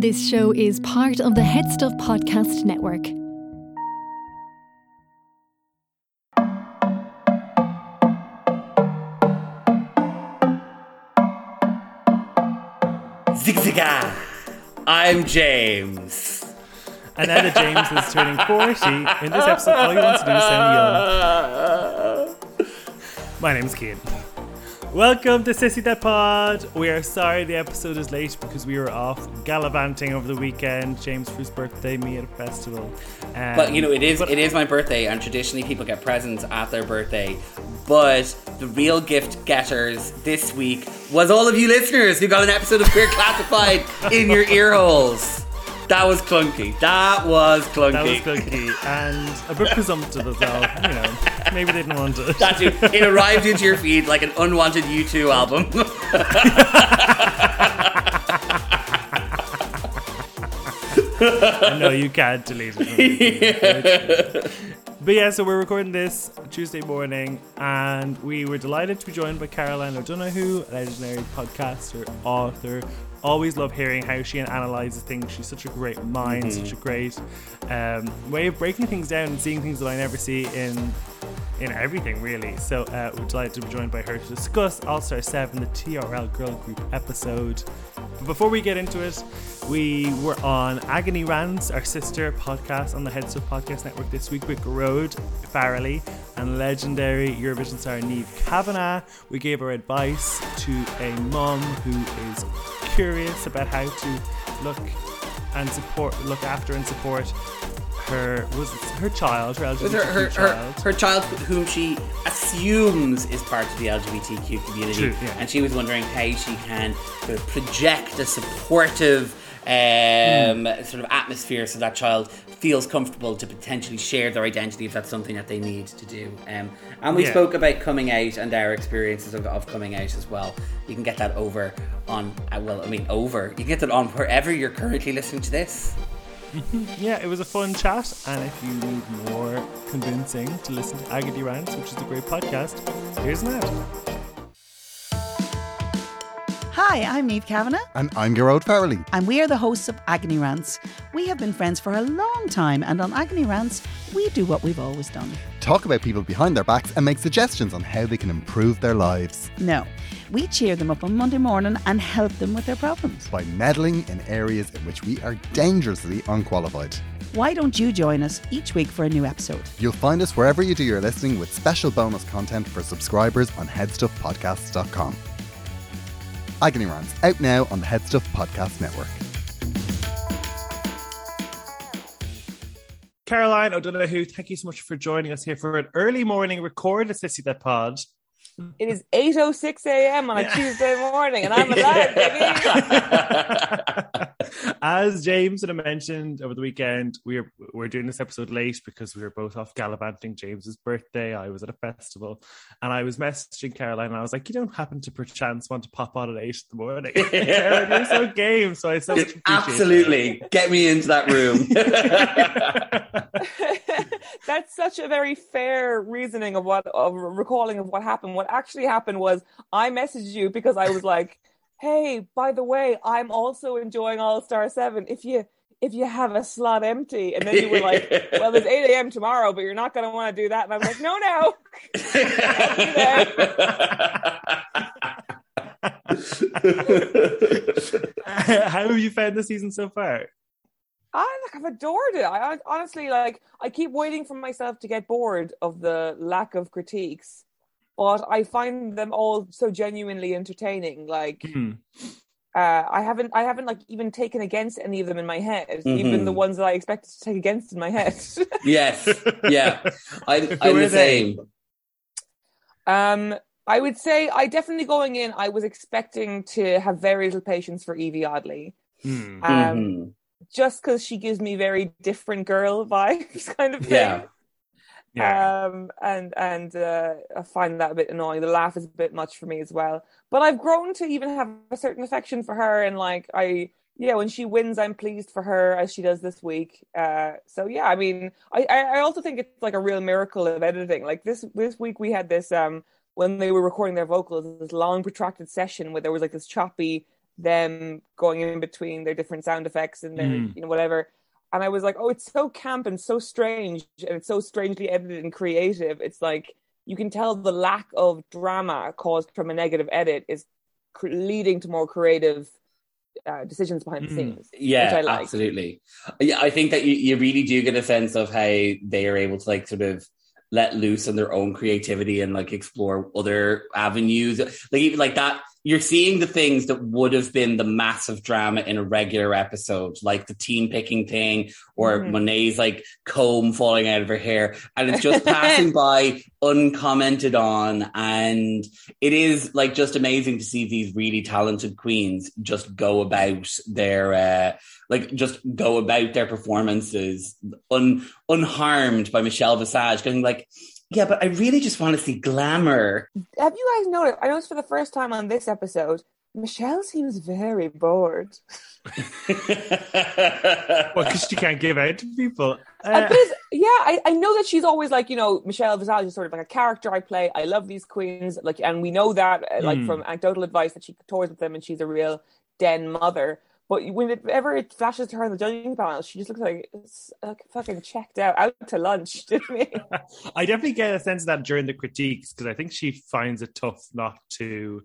This show is part of the HeadStuff Podcast Network. Zigzaga! I'm James. And now that James is turning 40, in this episode, all he wants to do is sound young. My name's Keane. Welcome to Sissy That Pod. We are sorry the episode is late because we were off gallivanting over the weekend. James for his birthday, me at a festival. Um, But you know, it is it is my birthday, and traditionally people get presents at their birthday. But the real gift getters this week was all of you listeners who got an episode of Queer Classified in your ear holes. That was clunky. That was clunky. That was cookie and a bit presumptive as well. You know, maybe they didn't want it. That dude, it arrived into your feed like an unwanted U2 album. no, you can't delete it. but yeah, so we're recording this Tuesday morning, and we were delighted to be joined by Caroline O'Donoghue, legendary podcaster, author. Always love hearing how she analyzes things. She's such a great mind, such a great um, way of breaking things down and seeing things that I never see in in everything really. So uh, we're delighted to be joined by her to discuss All Star 7, the TRL Girl Group episode. But before we get into it, we were on Agony Rants, our sister podcast on the HeadStuff Podcast Network this week with Road Farrelly and legendary Eurovision star Niamh Kavanagh. We gave our advice to a mom who is curious about how to look and support, look after and support her was it her child, her LGBTQ her, her, her, child. her child, whom she assumes is part of the LGBTQ community, True, yeah. and she was wondering how she can sort of project a supportive um, sort of atmosphere so that child feels comfortable to potentially share their identity if that's something that they need to do. Um, and we Yeah. spoke about coming out and our experiences of, of coming out as well. You can get that over on, uh, well, I mean, over. You can get that on wherever you're currently listening to this. Yeah, it was a fun chat, and if you need more convincing to listen to Agony Rants, which is a great podcast, here's an ad. Hi, I'm Niamh Kavanagh, And I'm Gerard Farrelly. and we are the hosts of Agony Rants. We have been friends for a long time, and on Agony Rants, we do what we've always done. Talk about people behind their backs and make suggestions on how they can improve their lives No, we cheer them up on Monday morning and help them with their problems. by meddling in areas in which we are dangerously unqualified. Why don't you join us each week for a new episode? You'll find us wherever you do your listening with special bonus content for subscribers on headstuffpodcasts.com. Agony Rants, out now on the Headstuff Podcast Network. Caroline O'Donoghue, thank you so much for joining us here for an early morning record of Sissy Pod. It is 8.06 a.m. on a Tuesday morning, and I'm alive, baby. As James had mentioned over the weekend, we are we're doing this episode late because we were both off gallivanting James's birthday. I was at a festival, and I was messaging Caroline, and I was like, "You don't happen to perchance want to pop on at eight in the morning?" Caroline, you're so game, so I so much appreciate that. Absolutely. Get me into that room. That's such a very fair reasoning of what, of recalling of what happened. What actually happened was I messaged you because I was like, "Hey, by the way, I'm also enjoying All Star Seven. If you if you have a slot empty," and then you were like, "Well, there's 8 a.m. tomorrow, but you're not going to want to do that." And I was like, "No, no." How have you found the season so far? I like I've adored it. I hon- honestly like I keep waiting for myself to get bored of the lack of critiques, but I find them all so genuinely entertaining. Like Hmm. uh, I haven't I haven't like even taken against any of them in my head, even the Mhm. ones that I expected to take against in my head. yes. Yeah. I, I'm the same. um, I would say I definitely going in. I was expecting to have very little patience for Yvie Oddly, Hmm. um, Mhm. just because she gives me very different girl vibes, kind of thing. Yeah. Yeah. Um, and and uh, I find that a bit annoying. The laugh is a bit much for me as well. But I've grown to even have a certain affection for her, and like I, yeah, when she wins, I'm pleased for her as she does this week. Uh, so yeah, I mean, I I also think it's like a real miracle of editing. Like this this week we had this um when they were recording their vocals, this long protracted session where there was like this choppy them going in between their different sound effects and their Mm. you know whatever and I was like, oh, it's so camp and so strange, and it's so strangely edited and creative. It's like you can tell the lack of drama caused from a negative edit is cr- leading to more creative uh, decisions behind the Mm. scenes. Yeah, which I like. absolutely. Yeah, I think that you, you really do get a sense of how they are able to like sort of let loose on their own creativity and like explore other avenues. Like even like that, you're seeing the things that would have been the massive drama in a regular episode, like the team picking thing or Mhm. Monet's like comb falling out of her hair, and it's just passing by uncommented on. And it is like just amazing to see these really talented queens just go about their uh like just go about their performances un unharmed by Michelle Visage going like yeah but I really just want to see glamour Have you guys noticed? I noticed for the first time on this episode, Michelle seems very bored. Well, because she can't give out to people. Uh, Uh, because, yeah, I, I know that she's always like, you know, Michelle Visage is sort of like a character I play. I love these queens, like, and we know that, uh, like, Mm. from anecdotal advice that she tours with them, and she's a real den mother. But whenever it flashes to her in the judging panel, she just looks like, it's, like fucking checked out, out to lunch. Do you know I definitely get a sense of that during the critiques because I think she finds it tough not to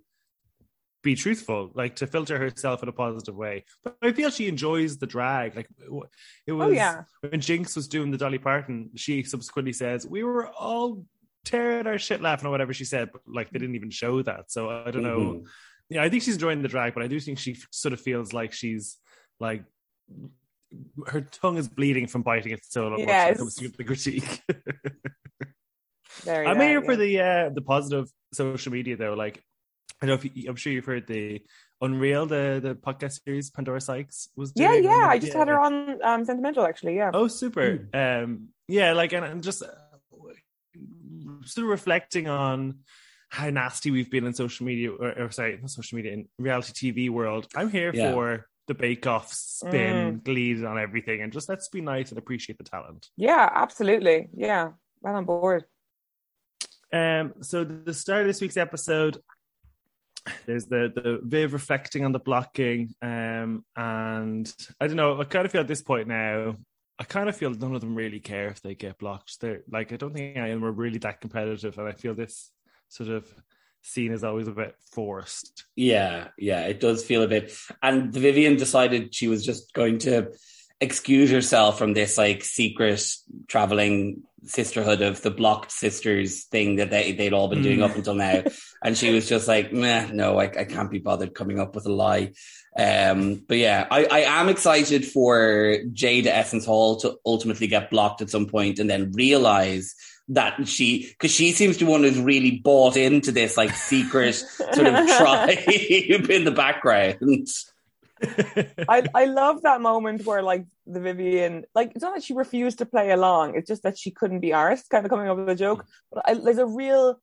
be truthful, like to filter herself in a positive way. But I feel she enjoys the drag. Like it oh, was Oh, yeah. when Jinkx was doing the Dolly Parton, she subsequently says, We were all tearing our shit laughing or whatever she said, but like they didn't even show that. So I don't know. Mm-hmm. Yeah, I think she's enjoying the drag, but I do think she sort of feels like she's like her tongue is bleeding from biting it so much when it Yes. comes to the critique. Very I'm that, here for the uh, the positive social media though. Like, I know if you, I'm sure you've heard the Unreal, the the podcast series Pandora Sykes was. Yeah, doing, yeah. and I just had her on um, Sentimental, actually. Yeah. Oh, super. Um, yeah, like, and, and just uh, sort of reflecting on how nasty we've been in social media, or, or sorry, not social media, in reality TV world. I'm here Yeah. for the Bake Off spin, glee on everything, and just let's be nice and appreciate the talent. Yeah, absolutely. Yeah. Well on board. Um, so the start of this week's episode, there's the the Viv reflecting on the blocking, um, and I don't know. I kind of feel at this point now, I kind of feel none of them really care if they get blocked. They're like, I don't think any of them are really that competitive, and I feel this sort of scene is always a bit forced. yeah yeah it does feel a bit and Vivienne decided she was just going to excuse herself from this like secret traveling sisterhood of the blocked sisters thing that they, they'd all been doing Mm. up until now and she was just like Meh, no I, I can't be bothered coming up with a lie um but yeah I, I am excited for Jaida Essence Hall to ultimately get blocked at some point and then realize that she because she seems to one who's really bought into this like secret sort of tribe in the background I I love that moment where like the Vivienne like it's not that she refused to play along, it's just that she couldn't be arsed, kind of coming up with a joke. But I, there's a real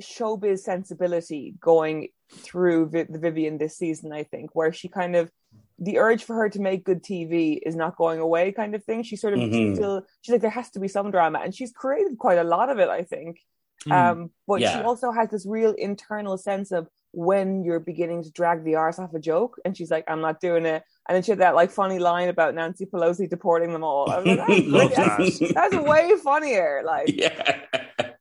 showbiz sensibility going through Vi- the Vivienne this season, I think, where she kind of the urge for her to make good TV is not going away, kind of thing. She sort of Mhm. still she's like there has to be some drama, and she's created quite a lot of it, I think. Hmm. Um, but she also has this real internal sense of when you're beginning to drag the arse off a joke, and she's like, "I'm not doing it." And then she had that like funny line about Nancy Pelosi deporting them all. I was like, that's, Love that's, that. that's way funnier. Like, yeah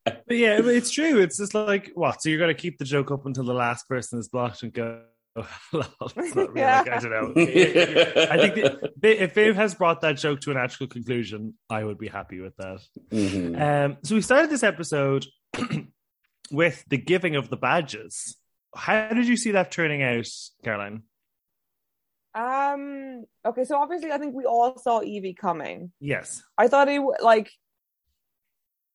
But yeah, it's true. It's just like what? So you're going to keep the joke up until the last person is blocked and go. Oh, lol. It's not real. Like, I don't know. I think that if Viv has brought that joke to a natural conclusion, I would be happy with that. Mhm. Um, so we started this episode with the giving of the badges. How did you see that turning out, Caroline? um, okay, so obviously, I think we all saw Yvie coming. Yes. I thought it w- like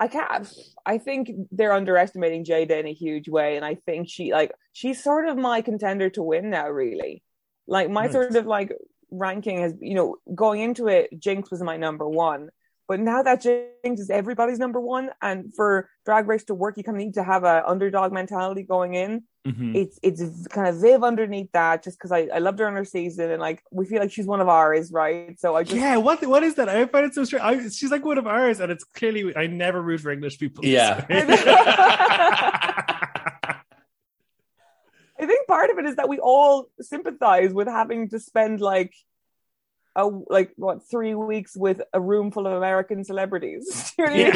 I can't. I think they're underestimating Jaida in a huge way, and I think she like she's sort of my contender to win now. Really, like my Nice. sort of like ranking has you know going into it, Jinkx was my number one, but now that Jinkx is everybody's number one, and for Drag Race to work, you kind of need to have a underdog mentality going in. Mhm. It's it's kind of Viv underneath that, just because I I loved her in her season, and like we feel like she's one of ours, right? So I just Yeah, what what is that? I find it so strange. I, she's like one of ours, and it's clearly I never root for English people. Yeah. I think part of it is that we all sympathize with having to spend like a like what three weeks with a room full of American celebrities. You know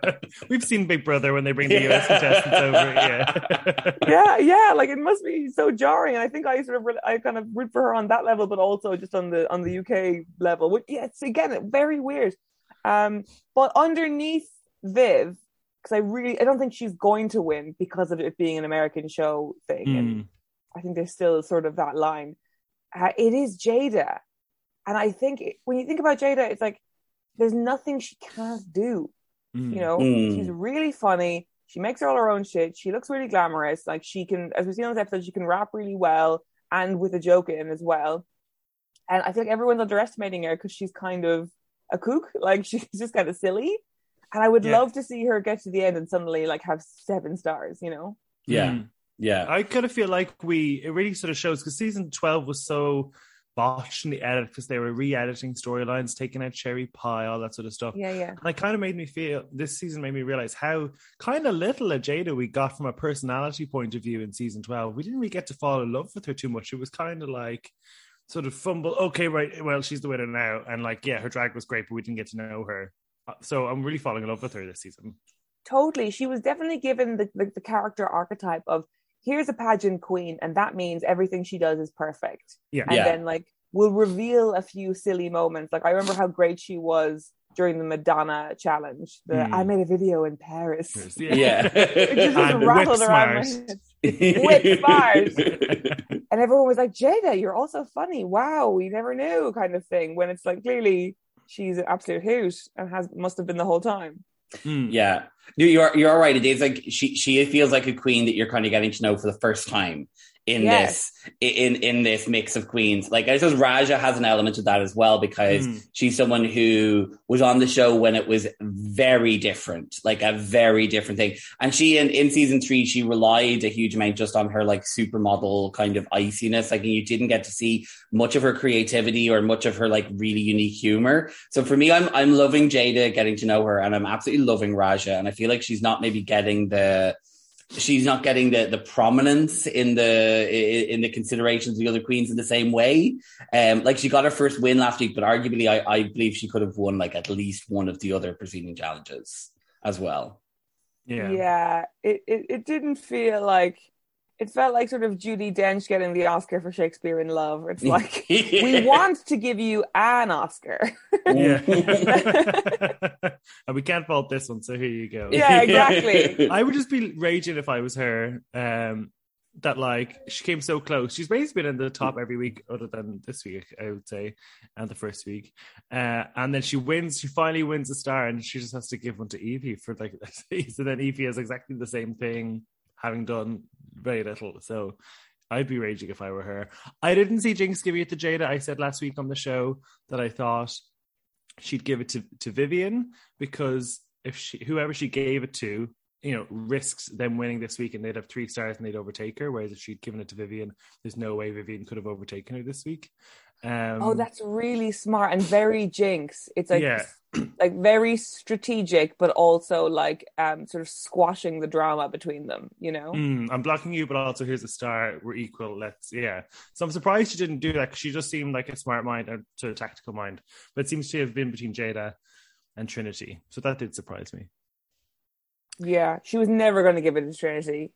what We've seen Big Brother when they bring the US contestants over. Yeah. yeah, yeah. Like it must be so jarring. And I think I sort of I kind of root for her on that level, but also just on the on the UK level. Which, yeah, it's again very weird. Um, but underneath Viv, because I really I don't think she's going to win because of it being an American show thing, and Mm. I think there's still sort of that line. Uh, it is Jaida, and I think it, when you think about Jaida, it's like there's nothing she can't do. Mm. You know, Mm. she's really funny. She makes all her own shit. She looks really glamorous. Like she can, as we've seen on this episode, she can rap really well and with a joke in as well. And I feel like everyone's underestimating her because she's kind of a kook. Like she's just kind of silly. And I would Yeah. love to see her get to the end and suddenly like have seven stars. You know? yeah, Mm. Yeah. I kind of feel like we it really sort of shows because season twelve was so botched in the edit because they were re-editing storylines, taking out Sherry Pie, all that sort of stuff. Yeah, yeah. And it kind of made me feel this season made me realize how kind of little a Jaida we got from a personality point of view in season 12. We didn't really get to fall in love with her too much. It was kind of like sort of fumble, okay, right, well, she's the winner now. And like, yeah, her drag was great, but we didn't get to know her. Uh, So I'm really falling in love with her this season. totally she was definitely given the, the, the character archetype of here's a pageant queen and that means everything she does is perfect Yeah. and Yeah. then like we'll reveal a few silly moments like i remember how great she was during the madonna challenge the Mm. i made a video in paris Yeah. it just And rattled whip around my head. Whip bars. and everyone was like jaida you're also funny wow we never knew kind of thing when it's like clearly she's an absolute hoot and has must have been the whole time Mm. Yeah, You- you're you're right. It is like she she feels like a queen that you're kind of getting to know for the first time in Yes. this in in this mix of queens. Like I suppose Raja has an element of that as well because Mm. she's someone who was on the show when it was very different, like a very different thing. And she in in season three she relied a huge amount just on her like supermodel kind of iciness. Like you didn't get to see much of her creativity or much of her like really unique humor. So for me, I'm I'm loving Jaida, getting to know her, and I'm absolutely loving Raja. And I feel like she's not maybe getting the she's not getting the the prominence in the in in the considerations of the other queens in the same way. Um, like she got her first win last week, but arguably, I I believe she could have won like at least one of the other preceding challenges as well. Yeah. Yeah, it, it, it didn't feel like it felt like sort of Judi Dench getting the Oscar for Shakespeare in Love. It's like we want to give you an Oscar. Yeah. and we can't fault this one, so here you go. Yeah, exactly. I would just be raging if I was her. Um, that like she came so close. She's basically been in the top every week, other than this week, I would say, and the first week. Uh, and then she wins. She finally wins a star, and she just has to give one to Yvie for like. so then Yvie has exactly the same thing, having done very little. So I'd be raging if I were her. I didn't see Jinkx give it to Jaida. I said last week on the show that I thought she'd give it to, to Vivienne because if she whoever she gave it to, you know, risks them winning this week and they'd have three stars and they'd overtake her. Whereas if she'd given it to Vivienne, there's no way Vivienne could have overtaken her this week. Um, oh, that's really smart and very Jinkx. It's like Yeah. like very strategic, but also like um sort of squashing the drama between them. You know. Mm, I'm blocking you, but also here's a star. We're equal. Let's yeah. So I'm surprised she didn't do that. she just seemed like a smart mind and to a tactical mind, but it seems to have been between Jaida and Trinity. So that did surprise me. Yeah, she was never going to give it to Trinity.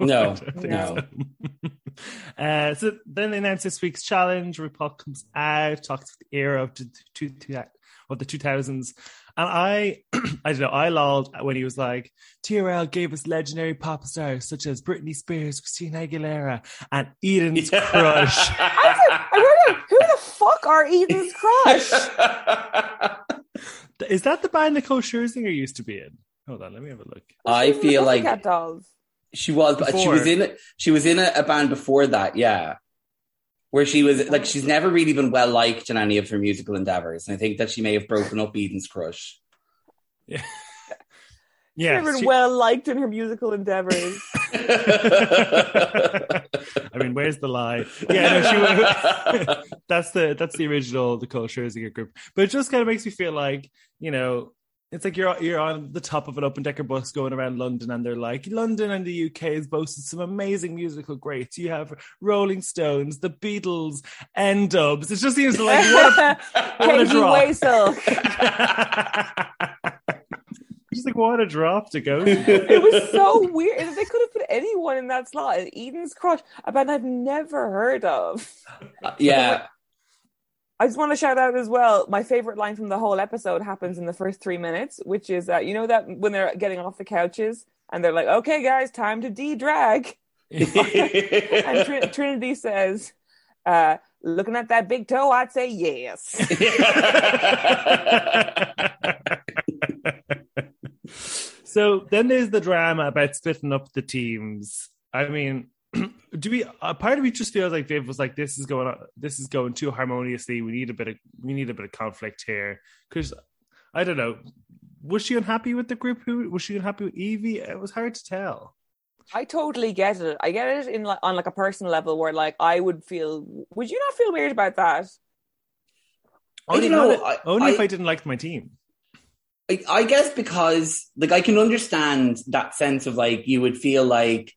No, I don't think no. so. Uh, so then they announced this week's challenge. RuPaul comes out, talks about the era of the two, two, of the two thousands, and I, I don't know, I lolled when he was like, TRL gave us legendary pop stars such as Britney Spears, Christina Aguilera, and Eden's Crush. I, said, I wrote who the fuck are Eden's crush? Is that the band Nicole Scherzinger used to be in? Hold on, let me have a look. I feel like dolls. She was, but she was in she was in a, a band before that, yeah. Where she was like, she's never really been well liked in any of her musical endeavors, and I think that she may have broken up Eden's crush. Yeah. Yeah, Yeah. she- well liked in her musical endeavors. I mean, where's the lie? Yeah, no, she was, that's the that's the original Nicole Scherzinger group. But it just kind of makes me feel like you know. It's like you're you're on the top of an open decker bus going around London, and they're like, London and the UK has boasted some amazing musical greats. You have Rolling Stones, the Beatles, N-Dubz. It just seems like what a, what a Katie drop. Waisel. just like what a drop to go. It was so weird. They could have put anyone in that slot. Eden's Crush, a band I've never heard of. Uh, yeah, I just want to shout out as well. My favorite line from the whole episode happens in the first three minutes, which is that you know that when they're getting off the couches and they're like, "Okay, guys, time to de-drag," and Trin- Trinity says, uh, "Looking at that big toe, I'd say yes." so then there's the drama about splitting up the teams. I mean, do we? A part of me just feels like Viv was like, "This is going on. This is going too harmoniously. We need a bit of we need a bit of conflict here." Because I don't know, was she unhappy with the group? Who was she unhappy with? Yvie? It was hard to tell. I totally get it. I get it in like on like a personal level where like I would feel. Would you not feel weird about that? Only, don't know, not- I- only if I- I didn't like my team. I, I guess because like I can understand that sense of like you would feel like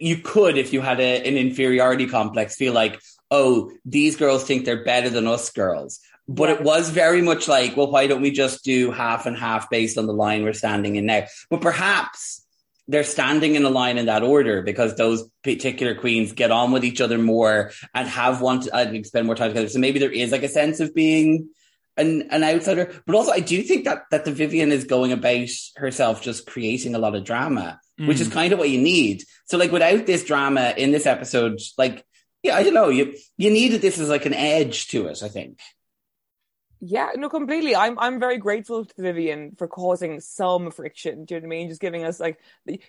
you could if you had a, an inferiority complex feel like oh these girls think they're better than us girls. But it was very much like well why don't we just do half and half based on the line we're standing in now? But perhaps they're standing in a line in that order because those particular queens get on with each other more and have wanted to uh, spend more time together. So maybe there is like a sense of being an, an outsider. But also, I do think that that the Vivienne is going about herself just creating a lot of drama, which is kind of what you need. So, like, without this drama in this episode, like, yeah, I don't know, you you needed this as like an edge to it. I think. Yeah, no, completely. I'm I'm very grateful to Vivienne for causing some friction. Do you know what I mean? Just giving us like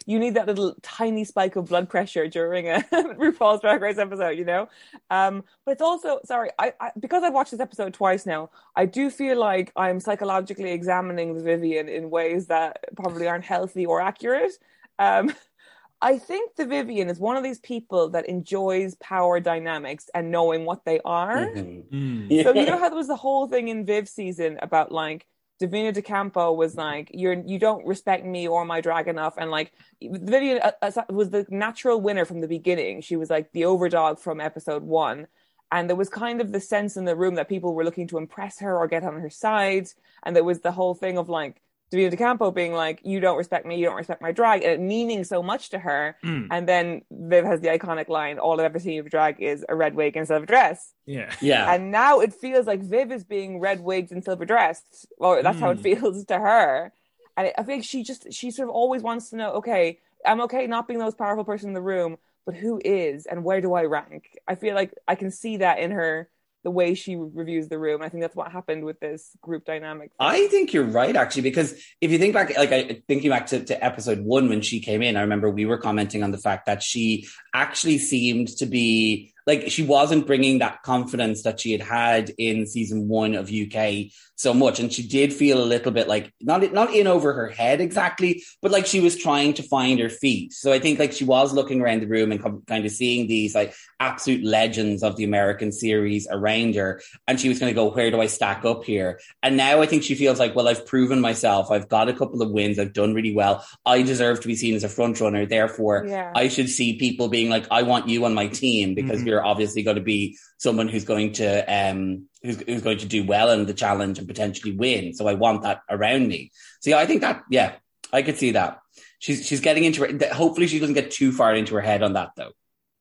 you need that little tiny spike of blood pressure during a RuPaul's Drag Race episode, you know. Um, but it's also sorry, I, I because I've watched this episode twice now. I do feel like I'm psychologically examining the Vivienne in ways that probably aren't healthy or accurate. Um, I think the Vivienne is one of these people that enjoys power dynamics and knowing what they are. Mhm. So you know how there was the whole thing in Viv season about like Davina De Campo was like, "You're you don't respect me or my drag enough," and like Vivienne uh, uh, was the natural winner from the beginning. She was like the overdog from episode one, and there was kind of the sense in the room that people were looking to impress her or get on her side, and there was the whole thing of like Davina De Campo being like, "You don't respect me, you don't respect my drag," and it meaning so much to her. And then Viv has the iconic line, "All I've ever seen of drag is a red wig and silver dress." Yeah. Yeah. And now it feels like Viv is being red wigged and silver dressed. Or that's how it Mm. feels to her. And I think she just she sort of always wants to know, okay, I'm okay not being the most powerful person in the room, but who is and where do I rank? I feel like I can see that in her the way she reviews the room. I think that's what happened with this group dynamic. I think you're right, actually, because if you think back, like I thinking back to, to episode one when she came in, I remember we were commenting on the fact that she actually seemed to be like she wasn't bringing that confidence that she had had in season one of UK so much, and she did feel a little bit like not not in over her head exactly, but like she was trying to find her feet. So I think like she was looking around the room and kind of seeing these like absolute legends of the American series around her, and she was going to go, where do I stack up here? And now I think she feels like, well, I've proven myself. I've got a couple of wins. I've done really well. I deserve to be seen as a front runner. Therefore, Yeah. I should see people being like, I want you on my team because Mhm. you're obviously going to be someone who's going to um who's, who's going to do well in the challenge and potentially win. So I want that around me. So yeah, I think that yeah, I could see that. She's she's getting into her. Hopefully, she doesn't get too far into her head on that though.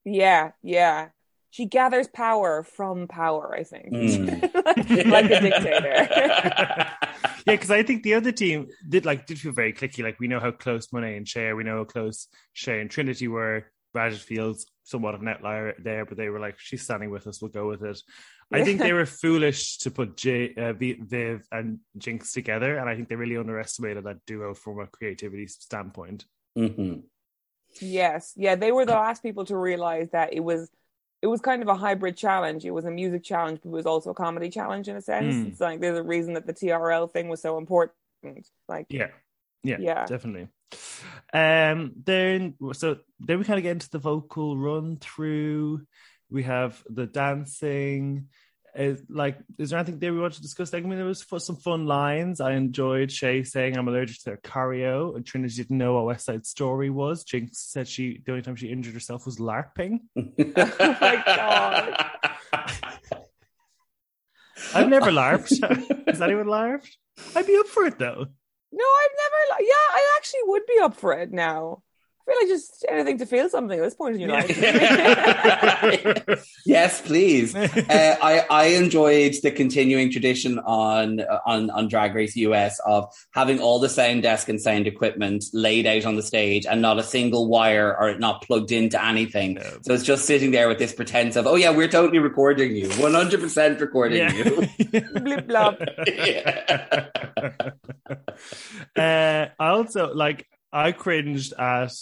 Yeah, yeah. She gathers power from power, I think. Mm. like a dictator. yeah, because I think the other team did like did feel very clicky. Like we know how close Monet and Shea, we know how close Shea and Trinity were. Bridget feels somewhat of an outlier there, but they were like, she's standing with us, we'll go with it. I think they were foolish to put J, uh, Viv and Jinkx together, and I think they really underestimated that duo from a creativity standpoint. Mm-hmm. Yes, yeah, they were the last people to realize that it was it was kind of a hybrid challenge. It was a music challenge, but it was also a comedy challenge in a sense. Mm. It's like there's a reason that the TRL thing was so important. Like, Yeah, yeah, Yeah. definitely. Um, then so then we kind of get into the vocal run through. We have the dancing. Is, like, is there anything there we want to discuss? Like, I mean, there was fu- some fun lines. I enjoyed Shea saying, "I'm allergic to their choreo," and Trinity didn't know what West Side Story was. Jinkx said she the only time she injured herself was larping. oh my god, I've never larped. Has anyone larped? I'd be up for it though. no, I've never. Yeah, I actually would be up for it now. I feel like just anything to feel something at this point in your life. yes, please. Uh, I I enjoyed the continuing tradition on on on Drag Race US of having all the sound desk and sound equipment laid out on the stage and not a single wire or not plugged into anything. No. So it's just sitting there with this pretense of, oh yeah, we're totally recording you, one hundred percent recording Yeah. you. Blip blop. Yeah. uh, I also like I cringed at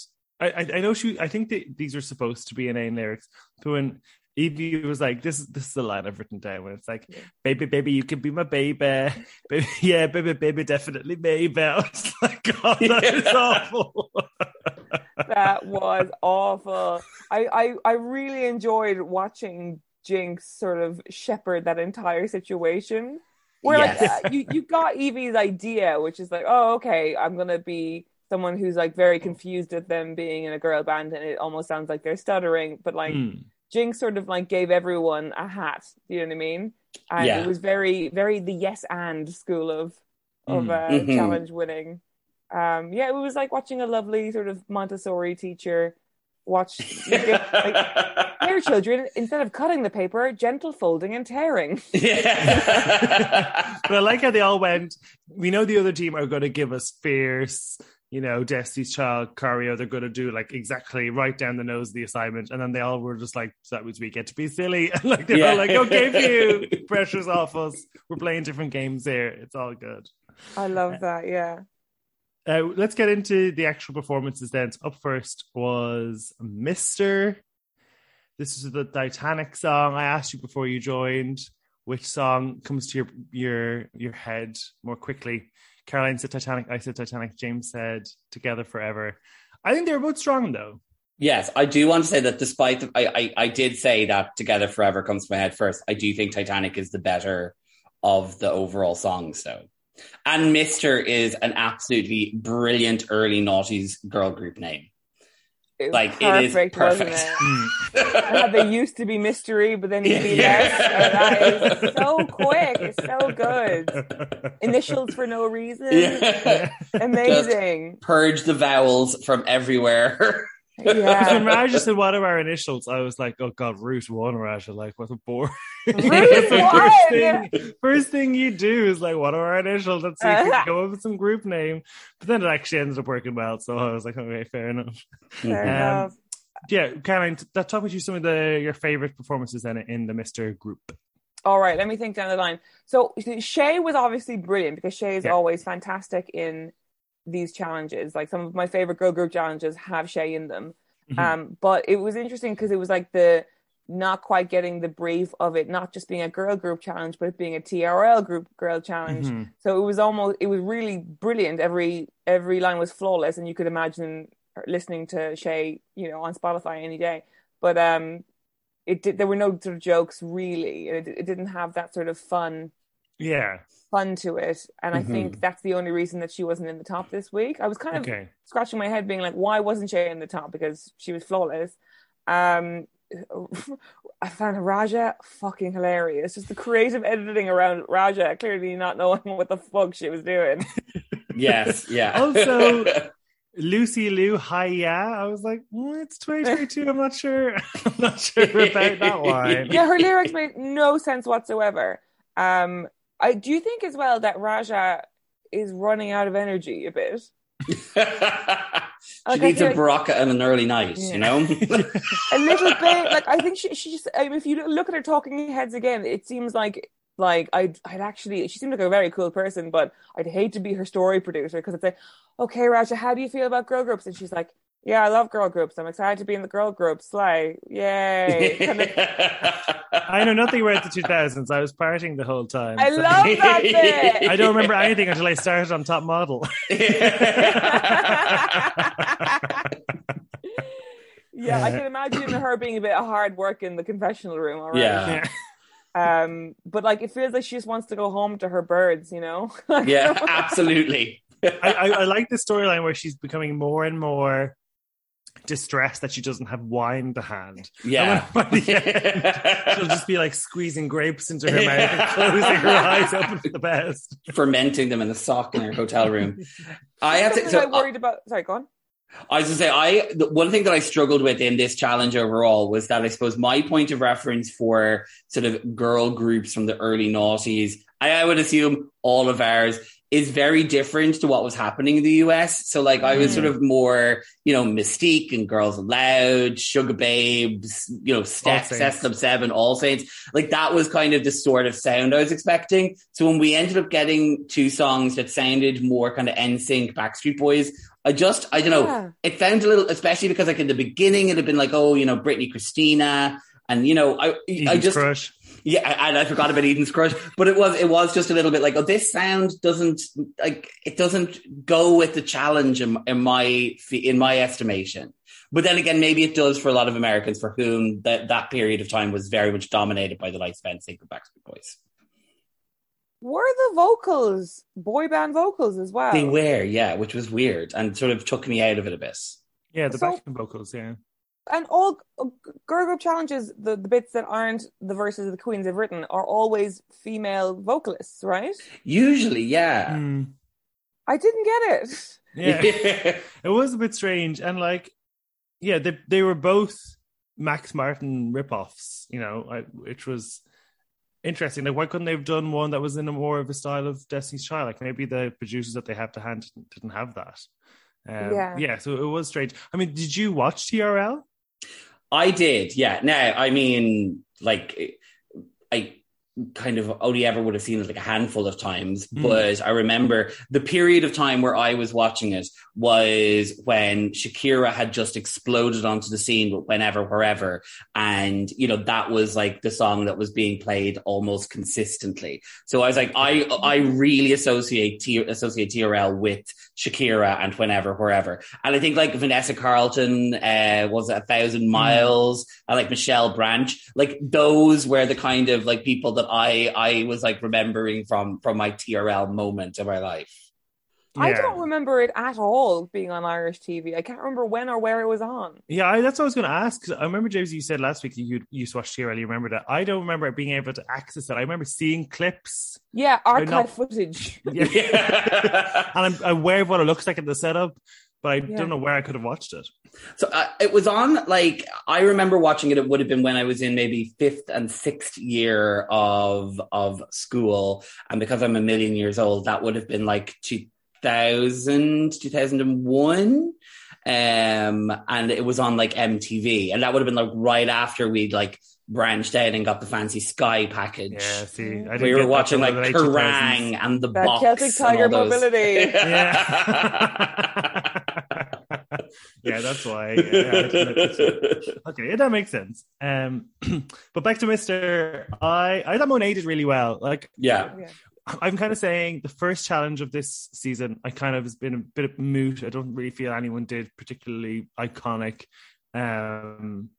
I I, know she I think that these are supposed to be inane lyrics, but when Yvie was like, "This is this is the line I've written down." When it's like, "Baby, baby, you can be my baby, baby, yeah, baby, baby, definitely, baby." I was like, "God, that is Yeah. awful." that was awful. I, I I really enjoyed watching Jinkx sort of shepherd that entire situation. Where Yes. like uh, you you got Yvie's idea, which is like, oh okay, I'm gonna be someone who's like very confused at them being in a girl band, and it almost sounds like they're stuttering. But like Mm. Jinkx sort of like gave everyone a hat. Do you know what I mean? And Yeah. it was very very the yes and school of of Mm. uh, Mhm. challenge winning. Um, yeah, it was like watching a lovely sort of Montessori teacher watch you like, here, children, instead of cutting the paper, gentle folding and tearing. Yeah. but I like how they all went. We know the other team are going to give us fierce, you know, Destiny's Child choreo. They're going to do like exactly right down the nose of the assignment, and then they all were just like, "So "That was we get to be silly." And like they're Yeah. all like, "Okay, for you, pressure's off us. We're playing different games here. It's all good." I love that. Yeah. Uh, let's get into the actual performances then. So up first was Mister. This is the Titanic song. I asked you before you joined which song comes to your your your head more quickly. Caroline said Titanic. I said Titanic. James said Together Forever. I think they were both strong though. Yes, I do want to say that despite the, I, I, I did say that Together Forever comes to my head first. I do think Titanic is the better of the overall songs, though. And Mister is an absolutely brilliant early noughties girl group name. It Like, it is perfect, wasn't perfect. it? Mm. And how they used to be mystery, but then you'd be Yeah. that is so quick. It's so good. Initials for no reason. Yeah. Amazing. Purge the vowels from everywhere. Because when Yeah. Raja said what are our initials, I was like, oh god, Route One, Raja. Like, what a bore. One! first thing, first thing you do is like, what are our initials? Let's see if we can come up with some group name. But then it actually ended up working well, so I was like, okay, fair enough. Fair Um, enough. Yeah, Caroline, t- talk me through some of the your favorite performances then in the Mister group. All right, let me think down the line. So Shea was obviously brilliant because Shea is Yeah. always fantastic in these challenges. Like some of my favorite girl group challenges have Shea in them. Mhm. Um, but it was interesting because it was like the not quite getting the brief of it, not just being a girl group challenge, but it being a TRL group girl challenge. Mhm. So it was almost it was really brilliant. Every every line was flawless, and you could imagine listening to Shea, you know, on Spotify any day. But um, it did. There were no sort of jokes really. It, it didn't have that sort of fun Yeah. Fun to it, and I Mhm. think that's the only reason that she wasn't in the top this week. I was kind of Okay. scratching my head, being like, why wasn't she in the top? Because she was flawless. Um, I found Raja fucking hilarious. Just the creative editing around Raja, clearly not knowing what the fuck she was doing. yes, yeah. Also- Lucy Liu, hi yeah. I was like, mm, it's 2022. I'm not sure. I'm not sure about that one. yeah, her lyrics made no sense whatsoever. Um, I do you think as well that Raja is running out of energy a bit. She I needs a like- baraka and an early night, you know? a little bit like I think she she just I mean, if you look at her talking heads again, it seems like like I'd I'd actually she seemed like a very cool person, but I'd hate to be her story producer because I'd say, okay, Raja, how do you feel about girl groups? And she's like, yeah, I love girl groups. I'm excited to be in the girl group. Slay, yay! I know nothing about the 2000s. I was partying the whole time. I so- love that bit. I don't remember anything until I started on Top Model. yeah, I can imagine her being a bit of hard work in the confessional room. All right. yeah. Um, but like it feels like she just wants to go home to her birds, you know? Yeah, absolutely. I, I, I like the storyline where she's becoming more and more distressed that she doesn't have wine to hand. Yeah. And when- by the end, she'll just be like squeezing grapes into her mouth and closing her eyes open for the best. Fermenting them in a sock in her hotel room. I have to. So I worried about. Sorry, go on. I was going to say, I the one thing that I struggled with in this challenge overall was that I suppose my point of reference for sort of girl groups from the early noughties, I, I would assume all of ours is very different to what was happening in the US. So like I was sort of more, you know, Mis-Teeq and Girls Aloud, Sugababes, you know, Step, Club 7, All Saints. Like that was kind of the sort of sound I was expecting. So when we ended up getting two songs that sounded more kind of NSYNC, Backstreet Boys, I just, I don't know, Yeah. it sounds a little, especially because like in the beginning it had been like, oh, you know, Britney Christina, and you know, I, I just, crush. Yeah, and I forgot about Eden's crush, but it was, it was just a little bit like, oh, this sound doesn't like, it doesn't go with the challenge in, in my, in my estimation. But then again, maybe it does for a lot of Americans for whom that that period of time was very much dominated by the likes of NSYNC and Backstreet Boys. Were the vocals boy band vocals as well? They were, yeah, which was weird and sort of took me out of it a bit. Yeah, the So- backing vocals, yeah. And all girl group challenges, the, the bits that aren't the verses of the queens have written are always female vocalists, right? Usually, yeah. Mm, I didn't get it. yeah. it was a bit strange. And like, yeah, they, they were both Max Martin ripoffs, you know, I, which was interesting. Like, why couldn't they have done one that was in a more of a style of Destiny's Child? Like, maybe the producers that they have to hand didn't, didn't have that. Um, Yeah. yeah, so it was strange. I mean, did you watch TRL? I did, yeah. Now, I mean, like, I kind of only ever would have seen it like a handful of times, Mm. but I remember the period of time where I was watching it was when Shakira had just exploded onto the scene with whenever, wherever. And, you know, that was like the song that was being played almost consistently. So I was like, I, I really associate, T- associate TRL with Shakira and whenever, wherever. And I think like Vanessa Carlton, uh, was a thousand miles? and like Michelle Branch, like those were the kind of like people that I I was like remembering from from my TRL moment of my life. I don't remember it at all being on Irish TV. I can't remember when or where it was on. Yeah, I, that's what I was going to ask. 'cause I remember, James, you said last week you you watched TRL. You remember that? I don't remember being able to access it. I remember seeing clips. Yeah, archive not- footage. Yeah. and I'm aware of what it looks like in the setup, but I Yeah. don't know where I could have watched it. So uh, it was on like I remember watching it. It would have been when I was in maybe fifth and sixth year of of school, and because I'm a million years old, that would have been like 2000, 2001. Um, and it was on like MTV, and that would have been like right after we'd like branched out and got the fancy Sky package. Yeah, see, I didn't we get were watching like the Kerrang and the That box Celtic and Tiger all those. mobility. Yeah. yeah, that's why. Yeah, I didn't notice it. okay, yeah, that makes sense. Um, but back to Mister, I I thought Monet did really well. Like, yeah. Yeah. I'm kind of saying the first challenge of this season, I kind of has been a bit of moot. I don't really feel anyone did particularly iconic. Um,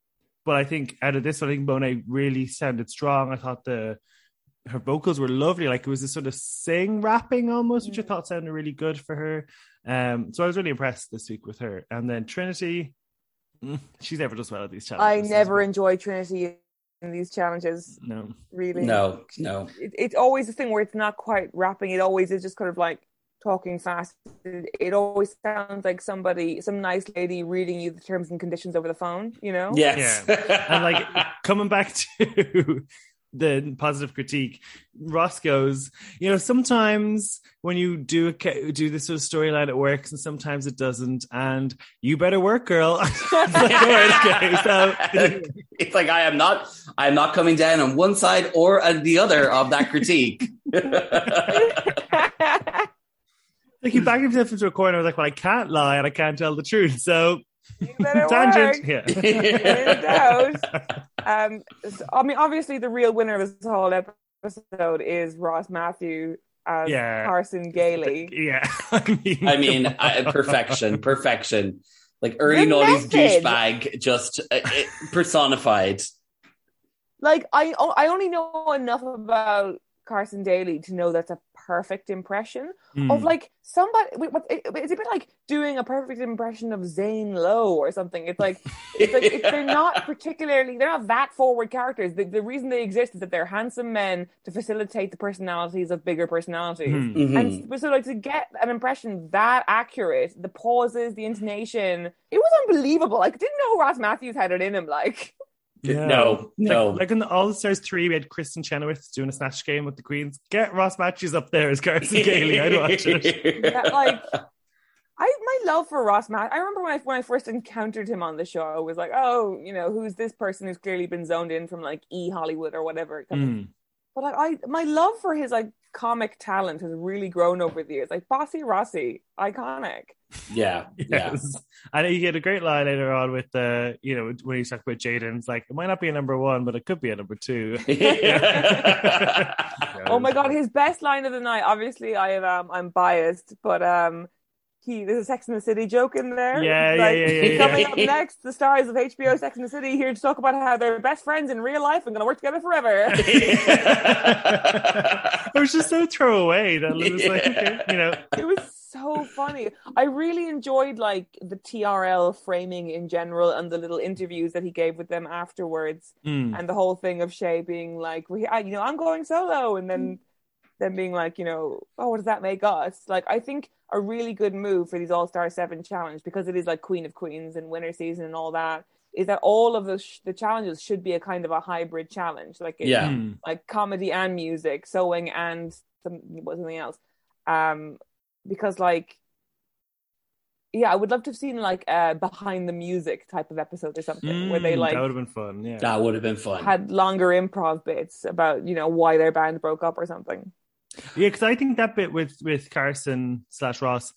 but I think out of this, I think Monet really sounded strong. I thought the her vocals were lovely. Like it was this sort of sing rapping almost, which I thought sounded really good for her. Um, so I was really impressed this week with her. And then Trinity, mm, she never does well at these challenges. I challenges. never enjoy Trinity in these challenges, No. really. No, no. It, it's always a thing where it's not quite rapping. It always is just kind of like talking fast. It, it always sounds like somebody, some nice lady reading you the terms and conditions over the phone, you know? Yes. and like coming back to the positive critique, Ross goes, you know, sometimes when you do a, do this sort of storyline, it works, and sometimes it doesn't. And you better work, girl. it's, like, okay, so. it's like I am not, I am not coming down on one side or the other of that critique. like he backed himself into a corner. I was like, well, I can't lie and I can't tell the truth. So tangent. Yeah. um, so, I mean, obviously, the real winner of this whole episode is Ross Matthew as yeah. Carson Daly. Yeah. I mean, I mean I, perfection, perfection. Like Ernie Naughty's douchebag, just uh, personified. Like I, I only know enough about Carson Daly to know that's a perfect impression mm. of like somebody. It's a bit like doing a perfect impression of Zane Lowe or something. It's like, it's like it's, they're not particularly they're not that forward characters. The, the, reason they exist is that they're handsome men to facilitate the personalities of bigger personalities. Hmm. Mm-hmm. And so, like to get an impression that accurate, the pauses, the intonation, it was unbelievable. Like, didn't know Ross Mathews had it in him. Like. Yeah. No, no. Like, like in the All Stars 3, we had Kristin Chenoweth doing a snatch game with the Queens. Get Ross Mathews up there as Carson Daly. I'd watch it. Yeah, like, I my love for Ross Matt. I remember when I when I first encountered him on the show, I was like, oh, you know, who's this person who's clearly been zoned in from like E Hollywood or whatever. Mm. But like, I my love for his like comic talent has really grown over the years. Like Bossy Rossi, iconic. Yeah, yes. Yeah. And he had a great line later on with the, uh, you know, when he's talking about Jaida, like it might not be a number one, but it could be a number two. oh my god, his best line of the night. Obviously, I am um, I'm biased, but um, he there's a Sex in the City joke in there. Yeah, like, yeah, yeah, yeah, Coming up next, the stars of HBO Sex in the City here to talk about how they're best friends in real life and going to work together forever. it was just so throwaway that it was like, okay, you know, it was so funny. I really enjoyed like the TRL framing in general and the little interviews that he gave with them afterwards, mm. and the whole thing of Shea being like, well, you know, I'm going solo, and then them being like, you know, oh, what does that make us? Like, I think a really good move for these All Star Seven challenge because it is like Queen of Queens and winter season and all that is that all of the sh- the challenges should be a kind of a hybrid challenge, like yeah, hmm. like comedy and music, sewing and some, something else. Um, because like yeah, I would love to have seen like a behind the music type of episode or something mm, where they like that would have been fun. Yeah, that would have been fun. Had longer improv bits about you know why their band broke up or something. Yeah, because I think that bit with with Carson slash Ross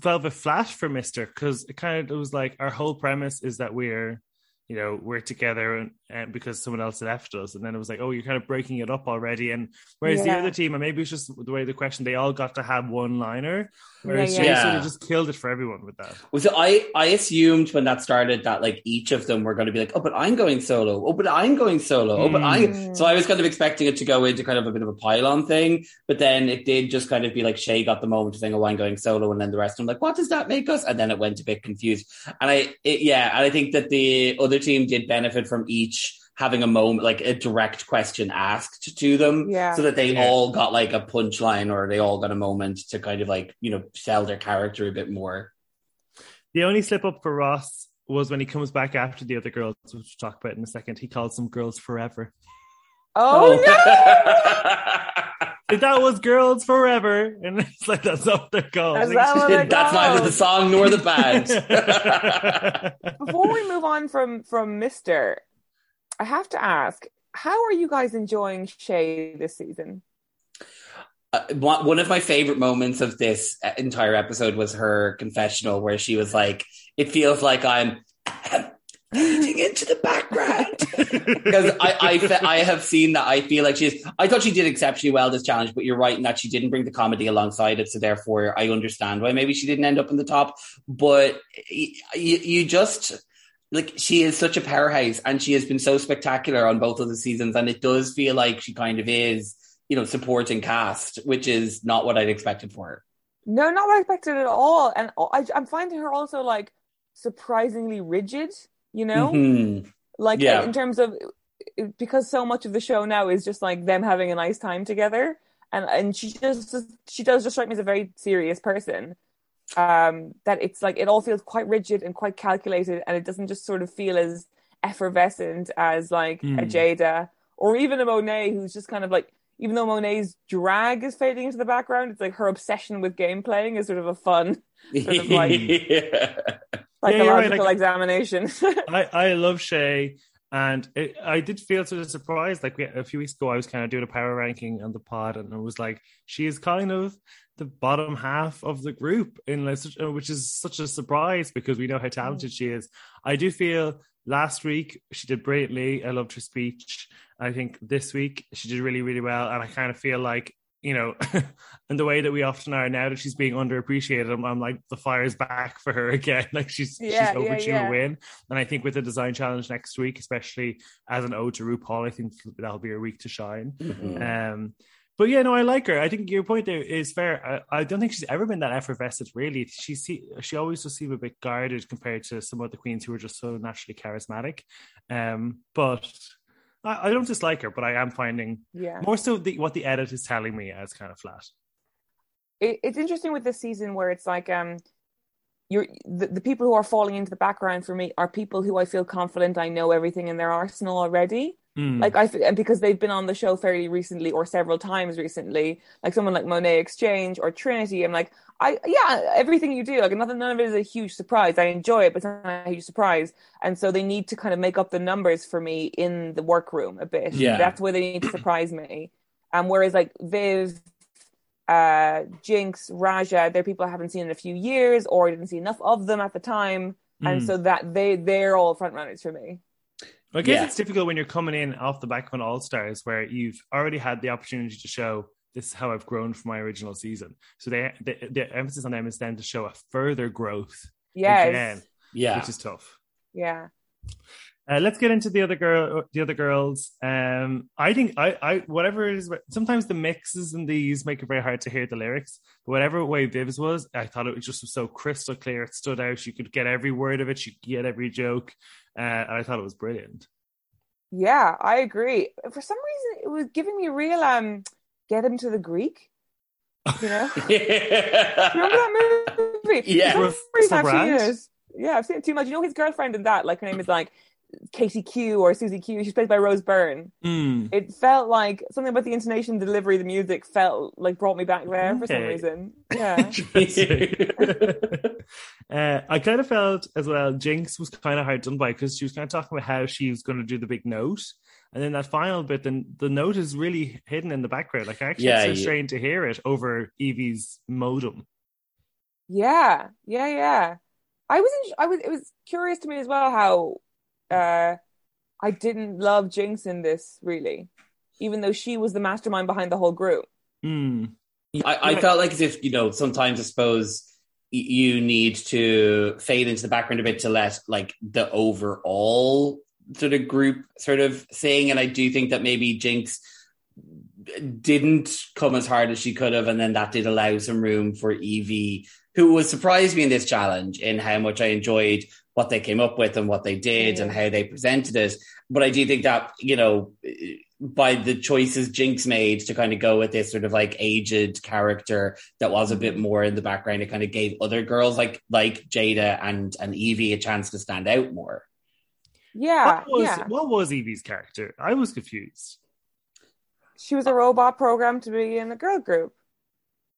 felt a flat for Mister because it kind of it was like our whole premise is that we're you know we're together and, and, because someone else left us. And then it was like oh you're kind of breaking it up already. And whereas yeah. the other team and maybe it's just the way the question they all got to have one liner. Whereas yeah, yeah. sort of just killed it for everyone with that. Was it, I I assumed when that started that like each of them were going to be like oh but I'm going solo. Oh but I'm going solo. Oh but I mm. so I was kind of expecting it to go into kind of a bit of a pylon thing but then it did just kind of be like Shea got the moment to think oh I'm going solo and then the rest of them like what does that make us? And then it went a bit confused. And I it, yeah and I think that the other team did benefit from each having a moment, like a direct question asked to them, yeah. so that they yeah. all got like a punchline or they all got a moment to kind of like you know sell their character a bit more. The only slip up for Ross was when he comes back after the other girls, which we'll talk about in a second. He calls them girls forever. Oh, oh. no! that was girls forever, and it's like that's not their called. That's, that that's neither the song nor the band. Before we move on from from Mister, I have to ask, how are you guys enjoying Shea this season? Uh, one of my favorite moments of this entire episode was her confessional, where she was like, "It feels like I'm." fading into the background because I, I, I have seen that. I feel like she's. I thought she did exceptionally well this challenge, but you're right in that she didn't bring the comedy alongside it. So therefore, I understand why maybe she didn't end up in the top. But you, you just like she is such a powerhouse, and she has been so spectacular on both of the seasons, and it does feel like she kind of is, you know, supporting cast, which is not what I'd expected for her. No, not what I expected at all, and I, I'm finding her also like surprisingly rigid you know mm-hmm. like yeah. in terms of because so much of the show now is just like them having a nice time together and and she just she does just strike me as a very serious person um that it's like it all feels quite rigid and quite calculated and it doesn't just sort of feel as effervescent as like mm. a Jaida or even a Monet who's just kind of like even though Monet's drag is fading into the background, it's like her obsession with game playing is sort of a fun sort of like yeah. psychological right, like- examination. I, I love Shea, and it, I did feel sort of surprised. Like we, a few weeks ago, I was kind of doing a power ranking on the pod, and it was like she is kind of the bottom half of the group, in like uh, which is such a surprise because we know how talented she is. I do feel last week she did brilliantly. I loved her speech. I think this week she did really, really well, and I kind of feel like. You know, in the way that we often are now that she's being underappreciated, I'm, I'm like the fire's back for her again. Like she's Yeah, she's yeah, overdue yeah. a win, and I think with the design challenge next week, especially as an ode to RuPaul, I think that'll be her week to shine. Mhm. Um, but yeah, no, I like her. I think your point there is fair. I, I don't think she's ever been that effervescent. Really, she see, she always just seemed a bit guarded compared to some of the queens who are just so naturally charismatic. Um, but I, I don't dislike her, but I am finding yeah. more so the, what the edit is telling me as kind of flat. it, it's interesting with this season where it's like um you're the, the people who are falling into the background for me are people who I feel confident I know everything in their arsenal already. Mm. Like I and because they've been on the show fairly recently or several times recently, like someone like Monet X Change or Trinity. I'm like, I yeah, everything you do, like nothing, none of it is a huge surprise. I enjoy it, but it's not a huge surprise. And so they need to kind of make up the numbers for me in the workroom a bit. Yeah. that's where they need to surprise me. And whereas like Viv, uh, Jinkx, Raja, they're people I haven't seen in a few years or didn't see enough of them at the time. And Mm. so that they they're all front runners for me. I guess Yeah. it's difficult when you're coming in off the back of an All Stars where you've already had the opportunity to show this is how I've grown from my original season. So they, the, the emphasis on them is then to show a further growth Yes. again, Yeah. which is tough. Yeah. Uh, let's get into the other girl, the other girls. Um, I think I, I, whatever it is. Sometimes the mixes in these make it very hard to hear the lyrics. But whatever way Viv's was, I thought it was just so crystal clear. It stood out. You could get every word of it. You could get every joke. Uh, and I thought it was brilliant. Yeah, I agree. For some reason, it was giving me real um, get him to the Greek. You know, remember that movie? Yeah. For some reason, I've Russell seen Brand? it. Yeah, I've seen it too much. You know, his girlfriend in that, like her name is like Katie Q or Susie Q. She's played by Rose Byrne. Mm. It felt like something about the intonation, the delivery, the music felt like brought me back there for some reason. Yeah. uh, I kind of felt as well. Jinkx was kind of hard done by because she was kind of talking about how she was going to do the big note, and then that final bit, then the note is really hidden in the background. Like I actually Yeah, yeah, so yeah. strained to hear it over Yvie's modem. Yeah, yeah, yeah. I was, in, I was, it was curious to me as well how, uh, I didn't love Jinkx in this really, even though she was the mastermind behind the whole group. Mm. I, I felt like as if you know sometimes I suppose you need to fade into the background a bit to let like the overall sort of group sort of thing, and I do think that maybe Jinkx didn't come as hard as she could have, and then that did allow some room for Yvie, who was surprised me in this challenge in how much I enjoyed what they came up with and what they did and how they presented it. But I do think that you know by the choices Jinkx made to kind of go with this sort of like aged character that was a bit mm-hmm. more in the background, it kind of gave other girls like like Jaida and and Yvie a chance to stand out more. Yeah, What was yeah. what was Yvie's character? I was confused. She was a robot programmed to be in a girl group.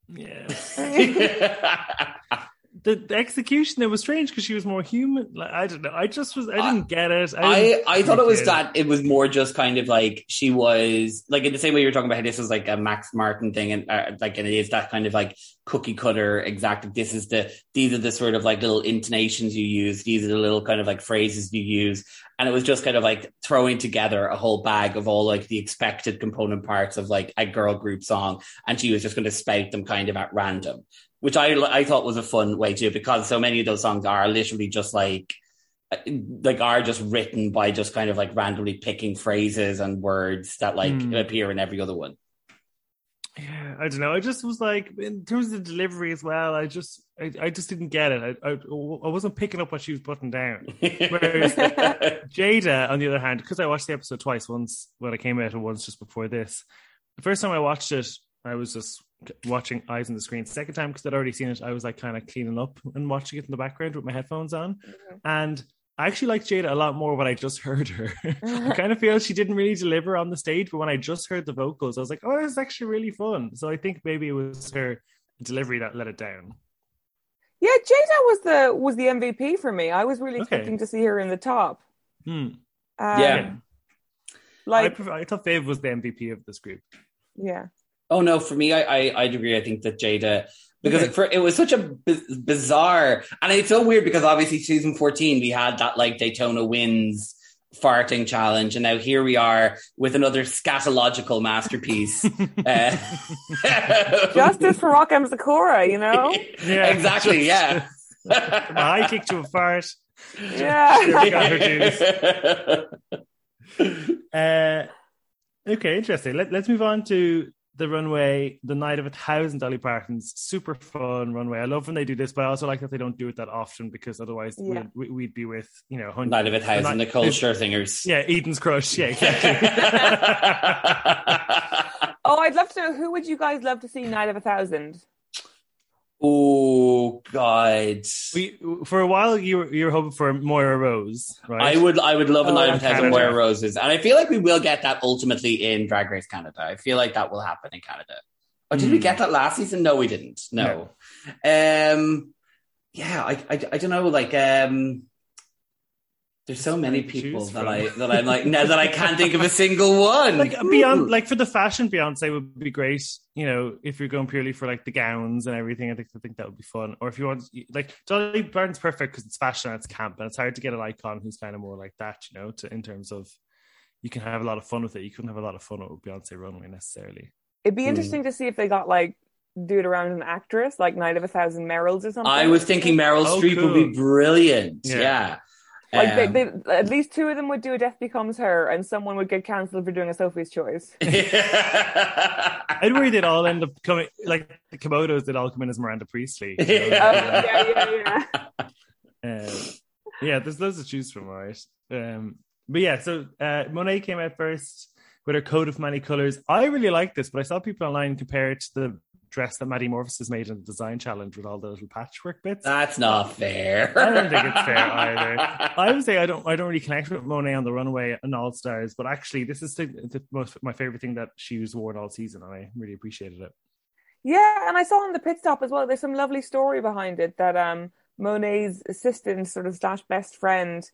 Yeah. the, the execution it was strange because she was more human. Like I don't know. I just was. I didn't get it. I I, I thought it was get that it was more just kind of like she was like in the same way you were talking about how this was like a Max Martin thing and uh, like and it is that kind of like cookie cutter exact this is the these are the sort of like little intonations you use these are the little kind of like phrases you use and it was just kind of like throwing together a whole bag of all like the expected component parts of like a girl group song and she was just going to spout them kind of at random which I I thought was a fun way to because so many of those songs are literally just like like are just written by just kind of like randomly picking phrases and words that like Mm. appear in every other one. Yeah, I don't know. I just was like, in terms of the delivery as well. I just, I, I just didn't get it. I, I, I wasn't picking up what she was putting down. Whereas Jaida, on the other hand, because I watched the episode twice, once when I came out and once just before this. The first time I watched it, I was just watching eyes on the screen. Second time, because I'd already seen it, I was like kind of cleaning up and watching it in the background with my headphones on. And I actually like Jaida a lot more when I just heard her. I kind of feel she didn't really deliver on the stage, but when I just heard the vocals, I was like, oh, this is actually really fun. So I think maybe it was her delivery that let it down. Yeah, Jaida was the was the MVP for me. I was really Okay. expecting to see her in the top. Hmm. Um, Yeah. I, like prefer, I thought Fav was the MVP of this group. yeah. Oh no, for me, I, I I'd agree. I think that Jaida because Okay. for it was such a b- bizarre, and it's so weird because obviously season fourteen we had that like Daytona Wind farting challenge, and now here we are with another scatological masterpiece. uh, Justice for Rock M. Sakura, you know? Yeah, exactly. Yeah. My high kick to a fart. Yeah. She got her dues. Uh, okay, interesting. Let, let's move on to the runway, the night of a thousand Dolly Partons. Super fun runway. I love when they do this, but I also like that they don't do it that often because otherwise Yeah. we'd, we'd be with, you know, hundred, Night of a thousand Night- Nicole Scherzinger's. Yeah, Eden's crush. Yeah, exactly. Oh, I'd love to know who would you guys love to see Night of a Thousand? Oh God. we, for a while, you were, you were hoping for Moira Rose, right? I would I would love a Oh, night of and a Canada. Moira Roses. And I feel like we will get that ultimately in Drag Race Canada. I feel like that will happen in Canada. Oh, did we Hmm. get that last season? No, we didn't. No. Um yeah, I, I I don't know, like um there's so many people that from. I that I'm like now that I can't think of a single one. like uh, beyond like for the fashion Beyonce would be great. You know, if you're going purely for like the gowns and everything, I think I think that would be fun. Or if you want like Dolly Parton's perfect because it's fashion and it's camp, and it's hard to get an icon who's kind of more like that. You know, to, in terms of you can have a lot of fun with it. You couldn't have a lot of fun with Beyonce runway necessarily. It'd be hmm. interesting to see if they got like do it around an actress, like Night of a Thousand Meryls or something. I was thinking Meryl Oh, Streep would be brilliant. Yeah. Yeah. Like Um, they, they, at least two of them would do a Death Becomes Her, and someone would get cancelled for doing a Sophie's Choice. I'd worry they'd all end up coming like the Komodos. They'd all come in as Miranda Priestly. you know? Oh, yeah, yeah, yeah. Um, yeah, there's loads to choose from, right? Um, but yeah, so uh, Monet came out first with her coat of many colors. I really like this, but I saw people online compare it to the dress that Maddy Morphosis has made in the design challenge with all the little patchwork bits. That's not fair. I don't think it's fair either. I would say I don't I don't really connect with Monet on the runway and All Stars, but actually this is the, the most my favorite thing that she was worn all season, and I really appreciated it. Yeah, and I saw on the pit stop as well. There's some lovely story behind it that um Monet's assistant, sort of slash best friend,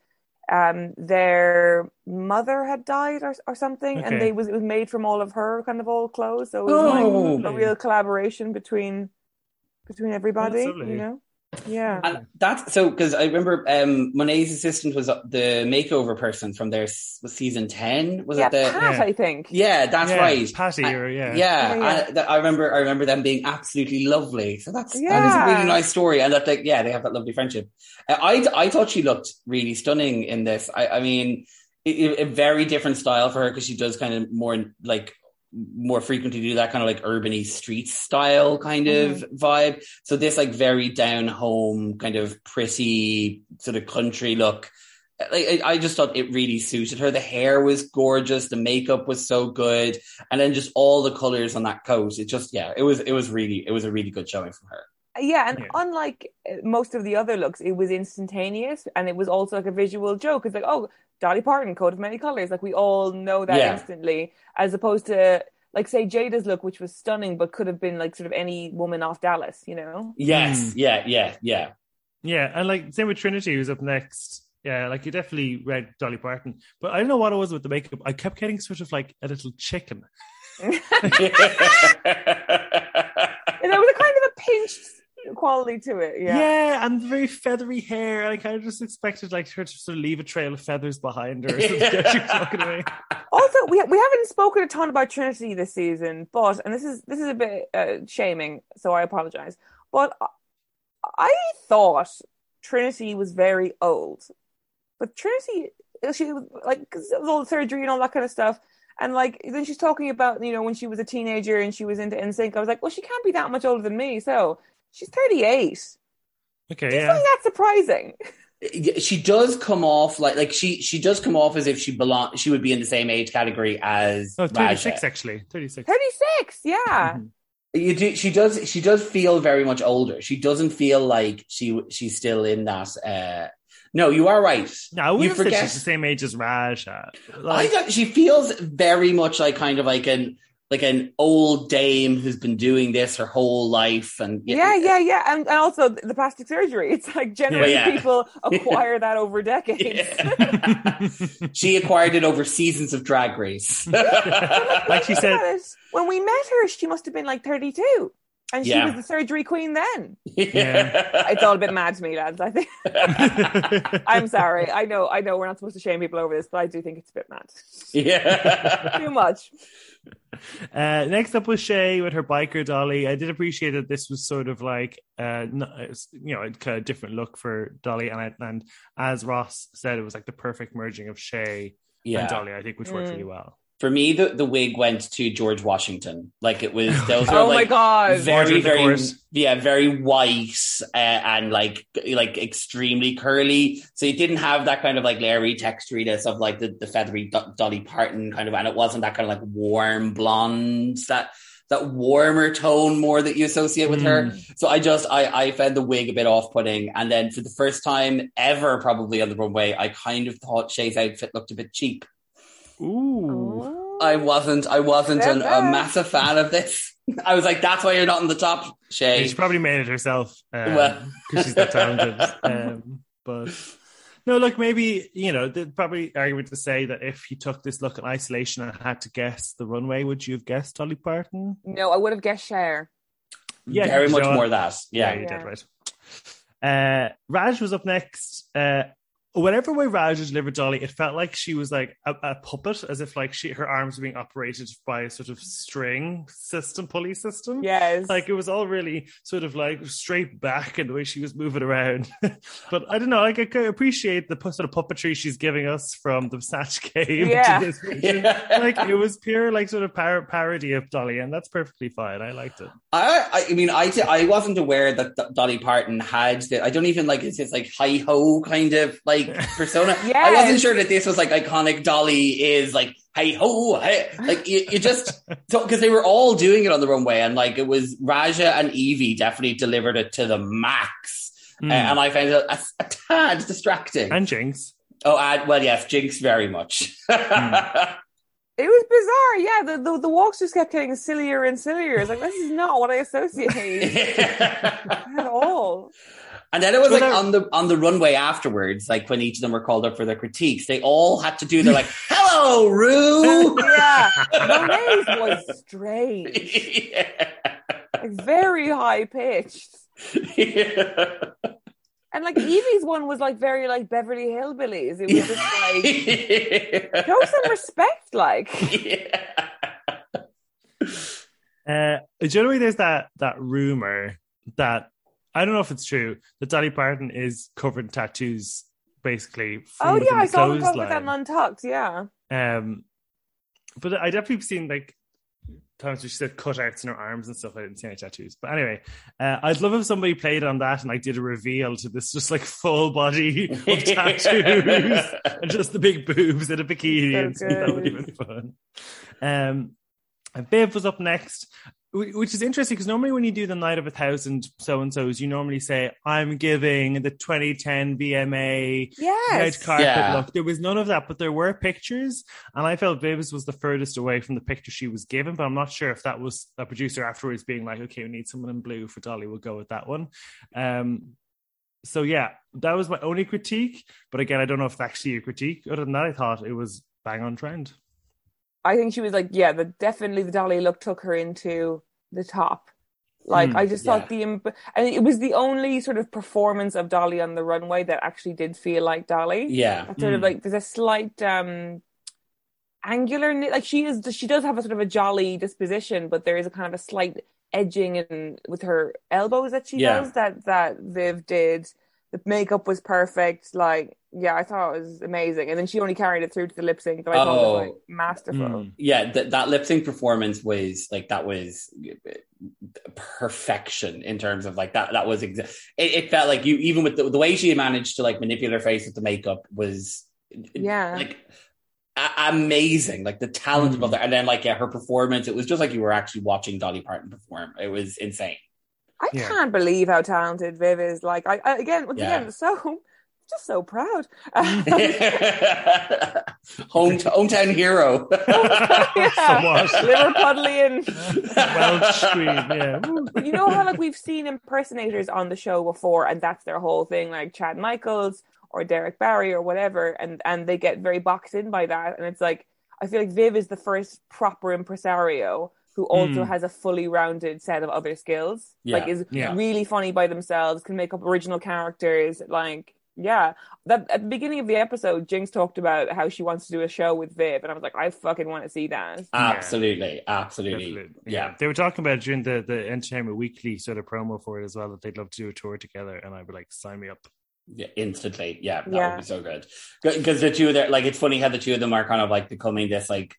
um, their mother had died or, or something, Okay. and they was it was made from all of her kind of old clothes. So it was Oh. like a real collaboration between between everybody. You know, yeah. And that's so because I remember um, Monet's assistant was the makeover person from their was season ten. Was yeah, it the? Pat, Yeah. I think. Yeah, that's Yeah, right. Patty, I- or yeah, Yeah, Yeah, yeah. I, I remember. I remember them being absolutely lovely. So that's that is a really nice story, and that they, yeah, they have that lovely friendship. Uh, I I thought she looked really stunning in this. I, I mean, it, it- a very different style for her because she does kind of more like more frequently do that kind of like urbany street style kind of mm-hmm. vibe. So this like very down home kind of pretty sort of country look. Like I I just thought it really suited her. The hair was gorgeous, the makeup was so good, and then just all the colors on that coat. It just yeah, it was it was really it was a really good showing from her. Yeah, and Yeah. unlike uh, most of the other looks, it was instantaneous, and it was also like a visual joke. It's like, oh, Dolly Parton, coat of many colors. Like we all know that Yeah. instantly, as opposed to like say Jaida's look, which was stunning, but could have been like sort of any woman off Dallas. You know? Yes, yeah, yeah, yeah. Yeah, and like same with Trinity, who's up next. Yeah, like you definitely read Dolly Parton, but I don't know what it was with the makeup. I kept getting sort of like a little chicken. And there was a kind of a pinched quality to it. Yeah. Yeah, and very feathery hair. And I kind of just expected like her to sort of leave a trail of feathers behind her. Or something as she was walking away. Also, we we haven't spoken a ton about Trinity this season, but and this is this is a bit uh, shaming, so I apologize. But I- I thought Trinity was very old, but Trinity she was like all the surgery and all that kind of stuff. And like then she's talking about you know when she was a teenager and she was into NSYNC. I was like, well, she can't be that much older than me. So she's thirty eight. Okay, Do you yeah. find that surprising? she does come off like like she she does come off as if she belong she would be in the same age category as Oh, 36 Raja. actually. 36. Thirty six, yeah. You do, she does she does feel very much older. She doesn't feel like she she's still in that uh No, you are right. No, I you forget. she's the same age as Raja. I Like, don't, she feels very much like kind of like an like an old dame who's been doing this her whole life, and Yeah, yeah, yeah, and, and also the plastic surgery. It's like generally Yeah. people acquire that over decades. she acquired it over seasons of Drag Race. like she said, it. when we met her, she must have been like 32, and she Yeah. was the surgery queen then. yeah. It's all a bit mad to me, lads. I think. I'm sorry. I know. I know. We're not supposed to shame people over this, but I do think it's a bit mad. yeah. Too much. Uh, next up was Shea with her biker dolly. I did appreciate that this was sort of like, uh, you know, a kind of different look for Dolly, and I, and as Ross said, it was like the perfect merging of Shea Yeah. and Dolly. I think which worked Mm. really well. For me, the, the wig went to George Washington. Like it was, those were Oh my like god. very, very, yeah, very white uh, and like like extremely curly. So it didn't have that kind of like Larry texturiness of like the, the feathery Do- Dolly Parton kind of, and it wasn't that kind of like warm blonde that that warmer tone more that you associate with her. So I just I I found the wig a bit off putting, and then for the first time ever, probably on the runway, I kind of thought Shea's outfit looked a bit cheap. Ooh. Oh. I wasn't I wasn't an, a massive fan of this. I was like, that's why you're not in the top, Shea. She probably made it herself because Well. she's that talented. um, but no, look, maybe you know, there'd probably argument to say that if you took this look in isolation and had to guess the runway, would you have guessed Dolly Parton? No, I would have guessed Cher. Yeah, very much know more that. Yeah, Yeah. you Yeah. did right. Uh, Raj was up next. Uh, whatever way Raj delivered Dolly, it felt like she was like a, a puppet, as if like she her arms were being operated by a sort of string system, pulley system. Yes. Like it was all really sort of like straight back and the way she was moving around. but I don't know, like I can appreciate the sort of puppetry she's giving us from the Snatch game Yeah. to this version. Like it was pure like sort of par- parody of Dolly, and that's perfectly fine. I liked it. I, I mean, I, I wasn't aware that D- Dolly Parton had the, I don't even like, it's this like hi ho kind of like persona. I wasn't sure that this was like iconic Dolly is like, hey ho, hey. like you, you just, because they were all doing it on the runway and like it was Raja and Yvie definitely delivered it to the max. Mm. Uh, and I found it a, a tad distracting. and Jinkx. oh, and, well, yes, Jinkx very much. It was bizarre, yeah. The, the the walks just kept getting sillier and sillier. It's like this is not what I associate at all. And then it was But like that- on the on the runway afterwards, like when each of them were called up for their critiques, they all had to do their like, "Hello, Ru." Yeah, Monet's was strange, yeah. like very high pitched, and like Yvie's one was like very like Beverly Hillbillies. It was just like show some respect, like Yeah. Uh, generally, there's that that rumor that I don't know if it's true that Dolly Parton is covered in tattoos, basically. Oh yeah, I the saw them talk about that clothesline. Untucked. Yeah, Um, but I definitely seen like times where she said cutouts in her arms and stuff. I didn't see any tattoos. But anyway, uh, I'd love if somebody played on that and like did a reveal to this just like full body of tattoos and just the big boobs and a bikini So and stuff. That would have been fun. Um, and Viv was up next, which is interesting because normally when you do the night of a thousand so and so's, you normally say, I'm giving the 2010 VMA red carpet Yeah. look. There was none of that, but there were pictures, and I felt Viv's was the furthest away from the picture she was given. But I'm not sure if that was a producer afterwards being like, "Okay, we need someone in blue for Dolly. We'll go with that one." Um, so yeah, that was my only critique. But again, I don't know if it's actually a critique. Other than that, I thought it was bang on trend. I think she was like, yeah, the definitely the Dolly look took her into the top. Like Hmm, I just yeah. thought the and it was the only sort of performance of Dolly on the runway that actually did feel like Dolly. yeah. That sort of Hmm. like there's a slight um angular like she is she does have a sort of a jolly disposition, but there is a kind of a slight edging and with her elbows that she Yeah. does that that Viv did. The makeup was perfect. Like yeah, I thought it was amazing. And then she only carried it through to the lip sync that I thought was like Oh. masterful. Mm. Yeah, th- that lip sync performance was like that was perfection in terms of like that. That was exa- it, it felt like you even with the, the way she managed to like manipulate her face with the makeup was Yeah. like a- amazing. Like the talent Mm. of her, and then like yeah, her performance. It was just like you were actually watching Dolly Parton perform. It was insane. I Yeah. can't believe how talented Viv is. Like, I, I again, once Yeah. again, so just so proud. Home hometown hero. Somewhat. Liverpudlian. Welsh queen, yeah. You know how like we've seen impersonators on the show before, and that's their whole thing, like Chad Michaels or Derrick Barry or whatever, and and they get very boxed in by that, and it's like I feel like Viv is the first proper impresario who also Mm. has a fully rounded set of other skills. Yeah, Like is yeah. really funny by themselves, can make up original characters. Like yeah, that at the beginning of the episode, Jinkx talked about how she wants to do a show with Viv, and I was like, I fucking want to see that. absolutely, absolutely. Definitely. Yeah. They were talking about it during the, the Entertainment Weekly sort of promo for it as well that they'd love to do a tour together. And I'd be like, sign me up. Yeah, instantly. Yeah, that Yeah. would be so good. Because the two of them, like, it's funny how the two of them are kind of like becoming this, like,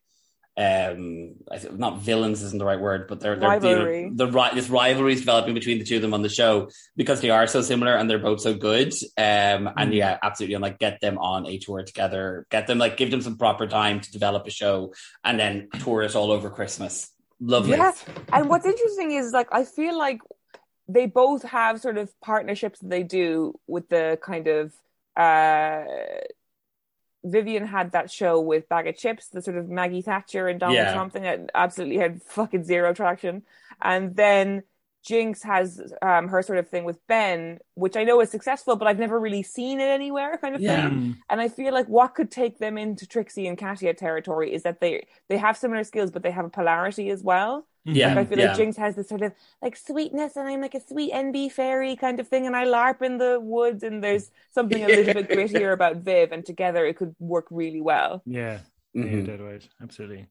um, I th- not villains isn't the right word, but they're, they're you know, the right this rivalry is developing between the two of them on the show because they are so similar and they're both so good. Um, and yeah, absolutely, and like get them on a tour together, get them like give them some proper time to develop a show, and then tour it all over Christmas. Lovely. Yeah, and what's interesting is like I feel like they both have sort of partnerships that they do with the kind of uh Vivienne had that show with Baga Chipz, the sort of Maggie Thatcher and Donald Yeah. Trump thing that absolutely had fucking zero traction. And then Jinkx has um, her sort of thing with Ben, which I know is successful, but I've never really seen it anywhere, kind of Yeah. thing. And I feel like what could take them into Trixie and Katia territory is that they they have similar skills, but they have a polarity as well. Yeah, Like I feel yeah. like Jinkx has this sort of like sweetness, and I'm like a sweet NB fairy kind of thing, and I LARP in the woods, and there's something a little bit grittier about Viv, and together it could work really well. Yeah. Mhm. Yeah, dead right. Absolutely.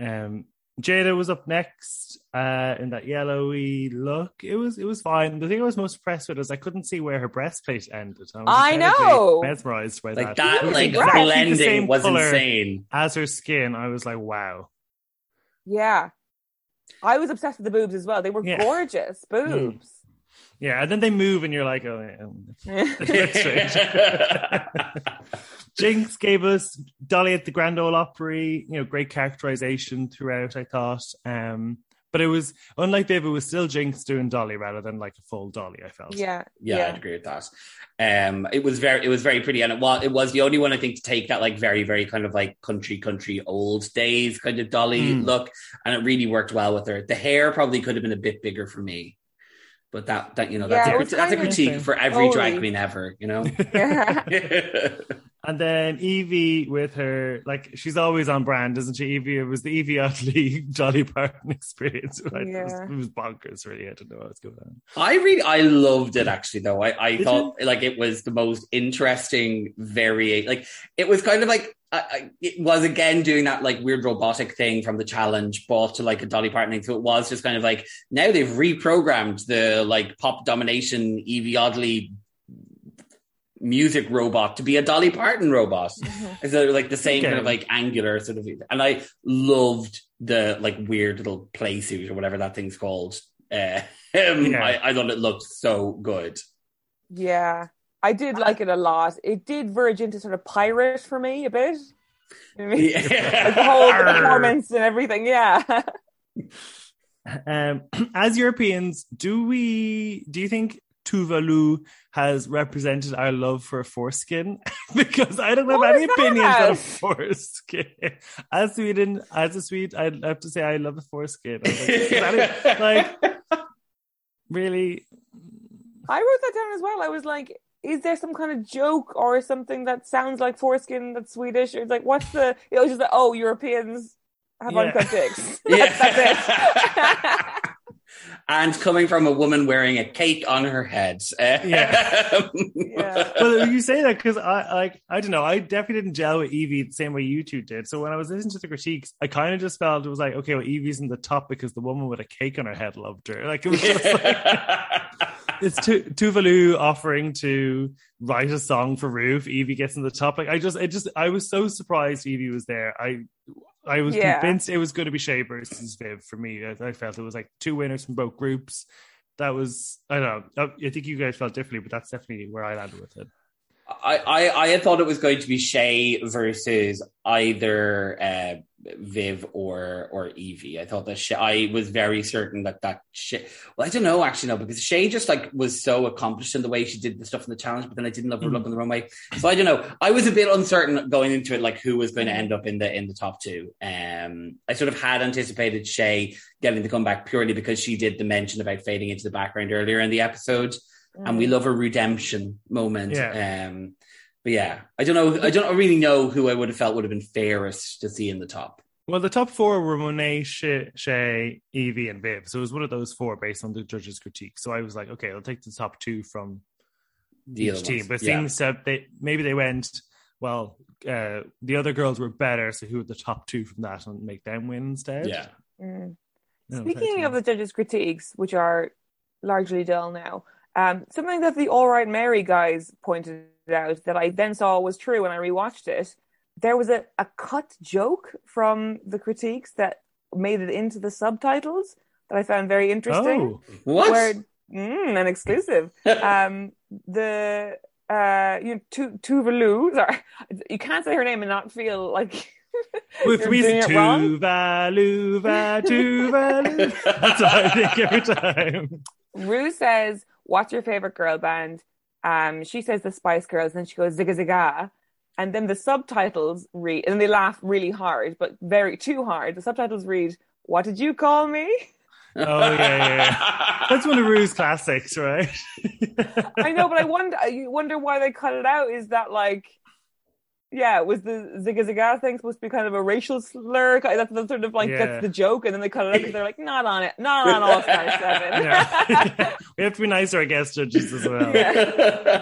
Um, Jaida was up next uh, in that yellowy look. It was it was fine. The thing I was most impressed with was I couldn't see where her breastplate ended. I, was I know. mesmerized by Like that. that, like exactly blending was insane. As her skin, I was like, wow. Yeah, I was obsessed with the boobs as well. They were Yeah. gorgeous boobs. Yeah, and then they move, and you're like, oh, yeah. Strange. Jinkx gave us Dolly at the Grand Ole Opry. You know, great characterization throughout. I thought, um, but it was unlike Viv. It was still Jinkx doing Dolly rather than like a full Dolly. I felt. yeah, yeah, I'd agree with that. Um, it was very, it was very pretty, and it was, it was the only one I think to take that like very, very kind of like country, country old days kind of Dolly Mm. look, and it really worked well with her. The hair probably could have been a bit bigger for me, but that, that you know, that's a, it was crit- that's a critique for every drag queen ever, you know. yeah. And then Yvie with her, like she's always on brand, isn't she? Yvie, it was the Yvie Oddly Dolly Parton experience. Right? It, was, Yeah. it was bonkers, really. I don't know what's going on. I really, I loved it actually. Though I, I Did thought like it was the most interesting vari Like it was kind of like I, I, it was again doing that like weird robotic thing from the challenge, brought to like a Dolly Parton thing. So it was just kind of like now they've reprogrammed the like pop domination Yvie Oddly music robot to be a Dolly Parton robot. It's uh, like the same Okay. kind of like angular sort of, and I loved the like weird little play suit or whatever that thing's called. Uh, um, Yeah. I, I thought it looked so good. Yeah, I did like it a lot. It did verge into sort of pirate for me a bit. You know I mean? Like the whole performance and everything. Yeah. Um, as Europeans, do we? Do you think Tove Lo has represented our love for foreskin? because I don't have What any that? opinions on foreskin. As Sweden, as a Swede, I have to say I love the foreskin. Like, like really? I wrote that down as well. I was like, is there some kind of joke or something that sounds like foreskin that's Swedish? Or it's like, what's the? It was just like, oh, Europeans have Yeah. uncut dicks. Yeah. That's, that's it. And coming from a woman wearing a cake on her head. Yeah. yeah. well, you say that because I like I don't know. I definitely didn't gel with Yvie the same way you two did. So when I was listening to the critiques, I kind of just felt it was like, okay, well, Yvie's in the top because the woman with a cake on her head loved her. Like it was just like it's tu- Tove Lo offering to write a song for Roof. Yvie gets in the top. Like I just, it just, I was so surprised Yvie was there. I. I was Yeah. convinced it was going to be Shea versus Viv for me. I, I felt it was like two winners from both groups. That was I don't know. I think you guys felt differently, but that's definitely where I landed with it. I, I, I had thought it was going to be Shea versus either uh, Viv or or Yvie. I thought that Shea, I was very certain that that Shea. Well, I don't know actually no because Shea just like was so accomplished in the way she did the stuff in the challenge, but then I didn't love her look in the runway. So I don't know. I was a bit uncertain going into it, like who was going to end up in the in the top two. Um, I sort of had anticipated Shea getting the comeback purely because she did the mention about fading into the background earlier in the episode and we love a redemption moment. Yeah. Um, but yeah, I don't know. I don't really know who I would have felt would have been fairest to see in the top. Well, the top four were Monet, Shea, Shea, Yvie, and Viv. So it was one of those four based on the judges' critique. So I was like, okay, I'll take the top two from The each team. ones, But it yeah. seems that they maybe they went, well, uh, the other girls were better, so who are the top two from that and make them win instead? Yeah. Mm. Speaking of the judges' critiques, which are largely dull now, um, something that the All Right Mary guys pointed out that I then saw was true when I rewatched it. There was a, a cut joke from the critiques that made it into the subtitles that I found very interesting. Oh, What? Where, mm, an exclusive. um, the uh, you know, Tu- Tove Lo, sorry, you can't say her name and not feel like with you're me, doing it wrong. Tove Lo, Tove Lo. That's what I think every time. Ru says, "What's your favorite girl band?" Um, she says the Spice Girls, and she goes zigga zigga, and then the subtitles read, and they laugh really hard, but very too hard. The subtitles read, "What did you call me?" Oh yeah, yeah, yeah. That's one of Ru's classics, right? I know, but I wonder, I wonder why they cut it out. Is that like, yeah, was the zigga zigga thing supposed to be kind of a racial slur? That's the sort of like Yeah. that's the joke, and then they cut it out because they're like, not on it, not on All Star Seven. Yeah. we have to be nice to our guest judges as well.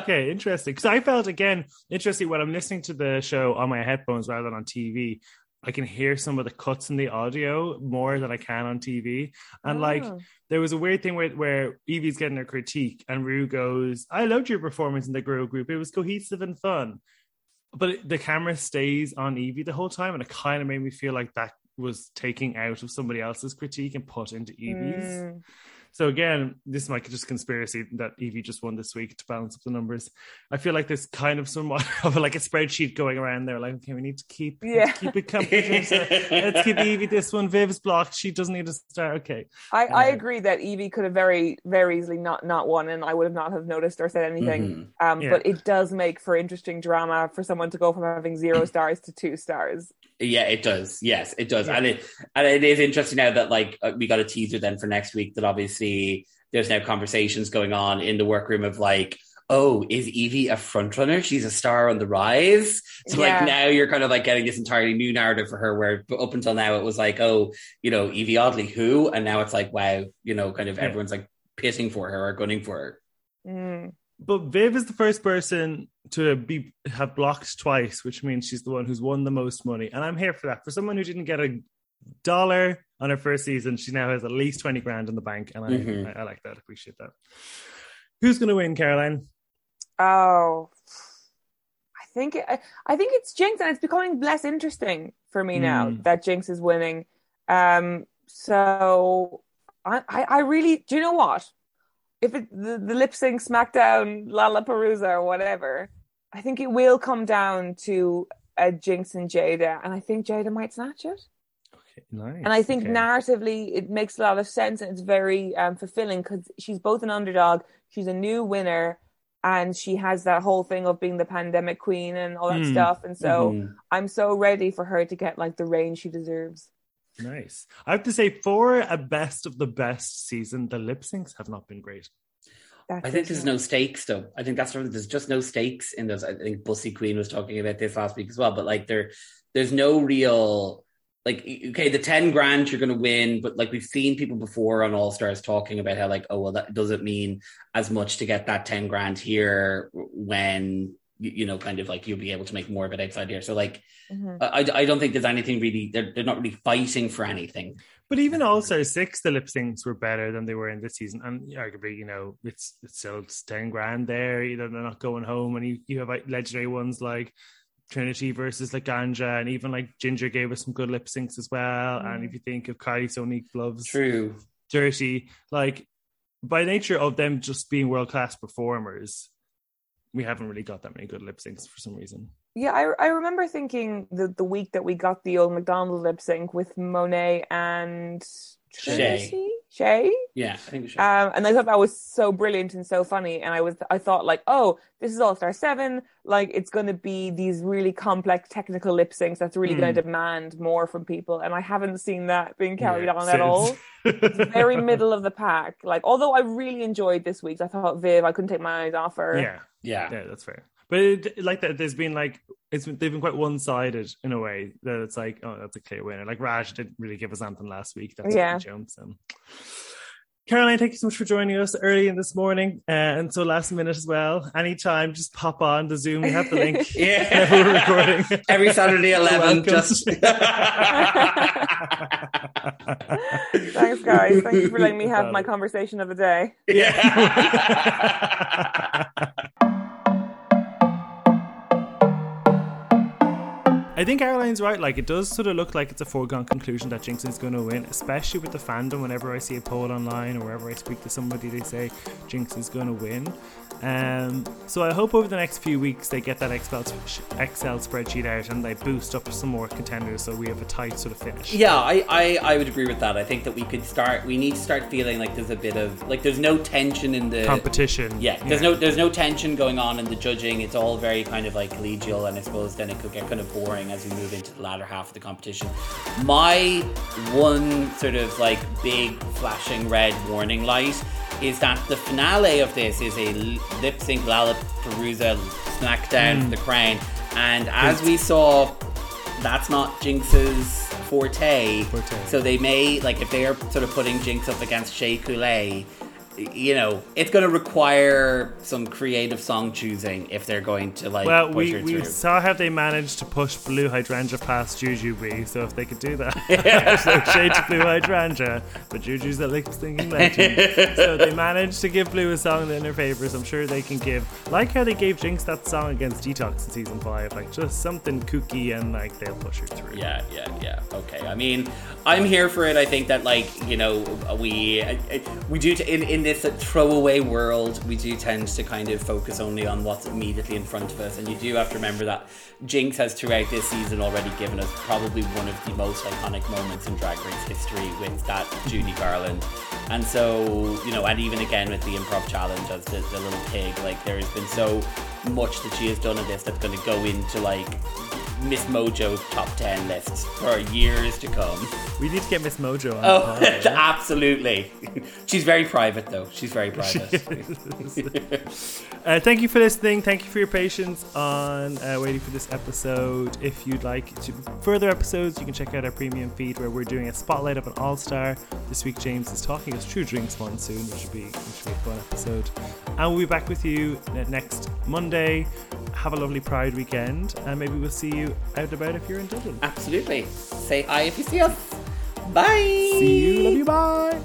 Okay, interesting. Because I felt again interesting when I'm listening to the show on my headphones rather than on TV. I can hear some of the cuts in the audio more than I can on TV. And like Oh. there was a weird thing where, where Yvie's getting her critique and Ru goes, I loved your performance in the girl group. It was cohesive and fun. But it, the camera stays on Yvie the whole time. And it kind of made me feel like that was taking out of somebody else's critique and put into Yvie's. Mm. So again, this might just conspiracy that Yvie just won this week to balance up the numbers. I feel like there's kind of somewhat of like a spreadsheet going around there. Like, okay, we need to keep Yeah. let's keep it competitive. So let's give Yvie this one. Viv's blocked. She doesn't need to start. Okay, I, I agree that Yvie could have very, very easily not not won, and I would have not have noticed or said anything. Um, Yeah. But it does make for interesting drama for someone to go from having zero stars to two stars. Yeah, it does. Yes, it does, and it and it is interesting now that like uh, we got a teaser then for next week that obviously there's now conversations going on in the workroom of like, oh, is Yvie a front runner? She's a star on the rise. So Yeah. like now you're kind of like getting this entirely new narrative for her, where up until now it was like, oh, you know, Yvie Oddly who, and now it's like, wow, you know, kind of Yeah. everyone's like pitting for her or gunning for her. Mm. but Viv is the first person to be have blocked twice, which means she's the one who's won the most money, and I'm here for that. For someone who didn't get a dollar on her first season, she now has at least twenty grand in the bank, and I, Mhm. I, I like that. I appreciate that. Who's going to win, Caroline? Oh, I think it, I, I think it's Jinkx, and it's becoming less interesting for me now Mm. that Jinkx is winning. Um, so I, I, I really, do you know what? If it the, the lip sync SmackDown LaLaPaRUza or whatever, I think it will come down to a Jinkx and Jaida, and I think Jaida might snatch it. Okay, nice. And I think okay. narratively, it makes a lot of sense and it's very um, fulfilling because she's both an underdog, she's a new winner, and she has that whole thing of being the pandemic queen and all that Mm. stuff. And so Mhm. I'm so ready for her to get like the reign she deserves. Nice. I have to say, for a best of the best season, the lip syncs have not been great. That's I think there's no stakes though. I think that's what there's just no stakes in those. I think Bussy Queen was talking about this last week as well. But like there, there's no real like okay, the ten grand you're gonna win, but like we've seen people before on All Stars talking about how like oh well that doesn't mean as much to get that ten grand here when you, you know kind of like you'll be able to make more of it outside here. So like Mhm. I I don't think there's anything really. They're they're not really fighting for anything. But even All Star Six, the lip syncs were better than they were in this season, and arguably, you know, it's it's still it's ten grand there. You know, they're not going home, and you you have like legendary ones like Trinity versus like Ganja, and even like Ginger gave us some good lip syncs as well. And if you think of Kylie Sonique gloves, True. dirty, like by nature of them just being world class performers, we haven't really got that many good lip syncs for some reason. Yeah, I, I remember thinking the, the week that we got the old McDonald lip sync with Monet and Shea. Shea? Yeah, I think we should. Um, and I thought that was so brilliant and so funny. And I was, I thought like, oh, this is All Star Seven. Like, it's going to be these really complex technical lip syncs that's really going to demand more from people. And I haven't seen that being carried. Yeah, on since- at all. It's very middle of the pack. Like, although I really enjoyed this week's, I thought Viv, I couldn't take my eyes off her. yeah, yeah. yeah, that's fair. But it, like that, there's been like it's they've been quite one sided in a way that it's like oh that's a clear winner. Like Raj didn't really give us anything last week. That's Yeah. yeah. jumps. Um, Caroline, thank you so much for joining us early in this morning uh, and so last minute as well. Anytime, just pop on the Zoom. We have the link. Yeah. We're recording. Every Saturday, 11, just. Thanks, guys. Thank you for letting me have my conversation of the day. yeah. I think Caroline's right. Like, it does sort of look like it's a foregone conclusion that Jinkx is going to win, especially with the fandom. Whenever I see a poll online or wherever I speak to somebody, they say Jinkx is going to win. Um, so I hope over the next few weeks they get that Excel, Excel spreadsheet out and they boost up some more contenders so we have a tight sort of finish. Yeah, I, I, I would agree with that. I think that we could start. We need to start feeling like there's a bit of like there's no tension in the Competition. Yeah, there's no there's no tension going on in the judging. It's all very kind of like collegial, and I suppose then it could get kind of boring as we move into the latter half of the competition. My one sort of like big flashing red warning light is that the finale of this is a lip sync LaLaPaRUza smackdown for the crown, and as we saw that's not Jinkx's forte. Forte. So they may like if they are sort of putting Jinkx up against Shea Couleé, you know, it's going to require some creative song choosing if they're going to like Well, push we, her we through. saw how they managed to push Blu Hydrangea past Jujubee, so if they could do that, so shade to Blu Hydrangea, but Juju's a lip syncing legend. so they managed to give Blu a song in their favour, I'm sure they can give, like how they gave Jinkx that song against Detox in season 5, like just something kooky and like they'll push her through. Yeah, yeah, yeah. Okay. I mean, I'm here for it. I think that like you know we we do t- in in this throwaway world we do tend to kind of focus only on what's immediately in front of us, and you do have to remember that Jinkx has throughout this season already given us probably one of the most iconic moments in Drag Race history with that Judy Garland, and so you know, and even again with the improv challenge as the, the little pig, like there has been so much that she has done in this that's going to go into like Miss Mojo top 10 lists for years to come. We need to get Miss Mojo on Oh, the pod, yeah? absolutely. She's very private, though. She's very private. Uh, thank you for listening. Thank you for your patience on uh, waiting for this episode. If you'd like to further episodes, you can check out our premium feed where we're doing a spotlight of an all star. This week, James is talking us through Drinks Monsoon, which will be which will be a fun episode. And we'll be back with you next Monday. Have a lovely Pride weekend, and maybe we'll see you out and about if you're in Dublin. absolutely. Say hi if you see us. Bye. See you. Love you. Bye.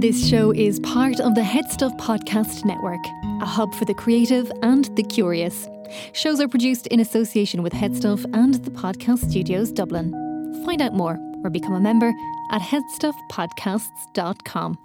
This show is part of the HeadStuff Podcast Network, a hub for the creative and the curious. Shows are produced in association with HeadStuff and the Podcast Studios Dublin. Find out more or become a member at headstuffpodcasts.com.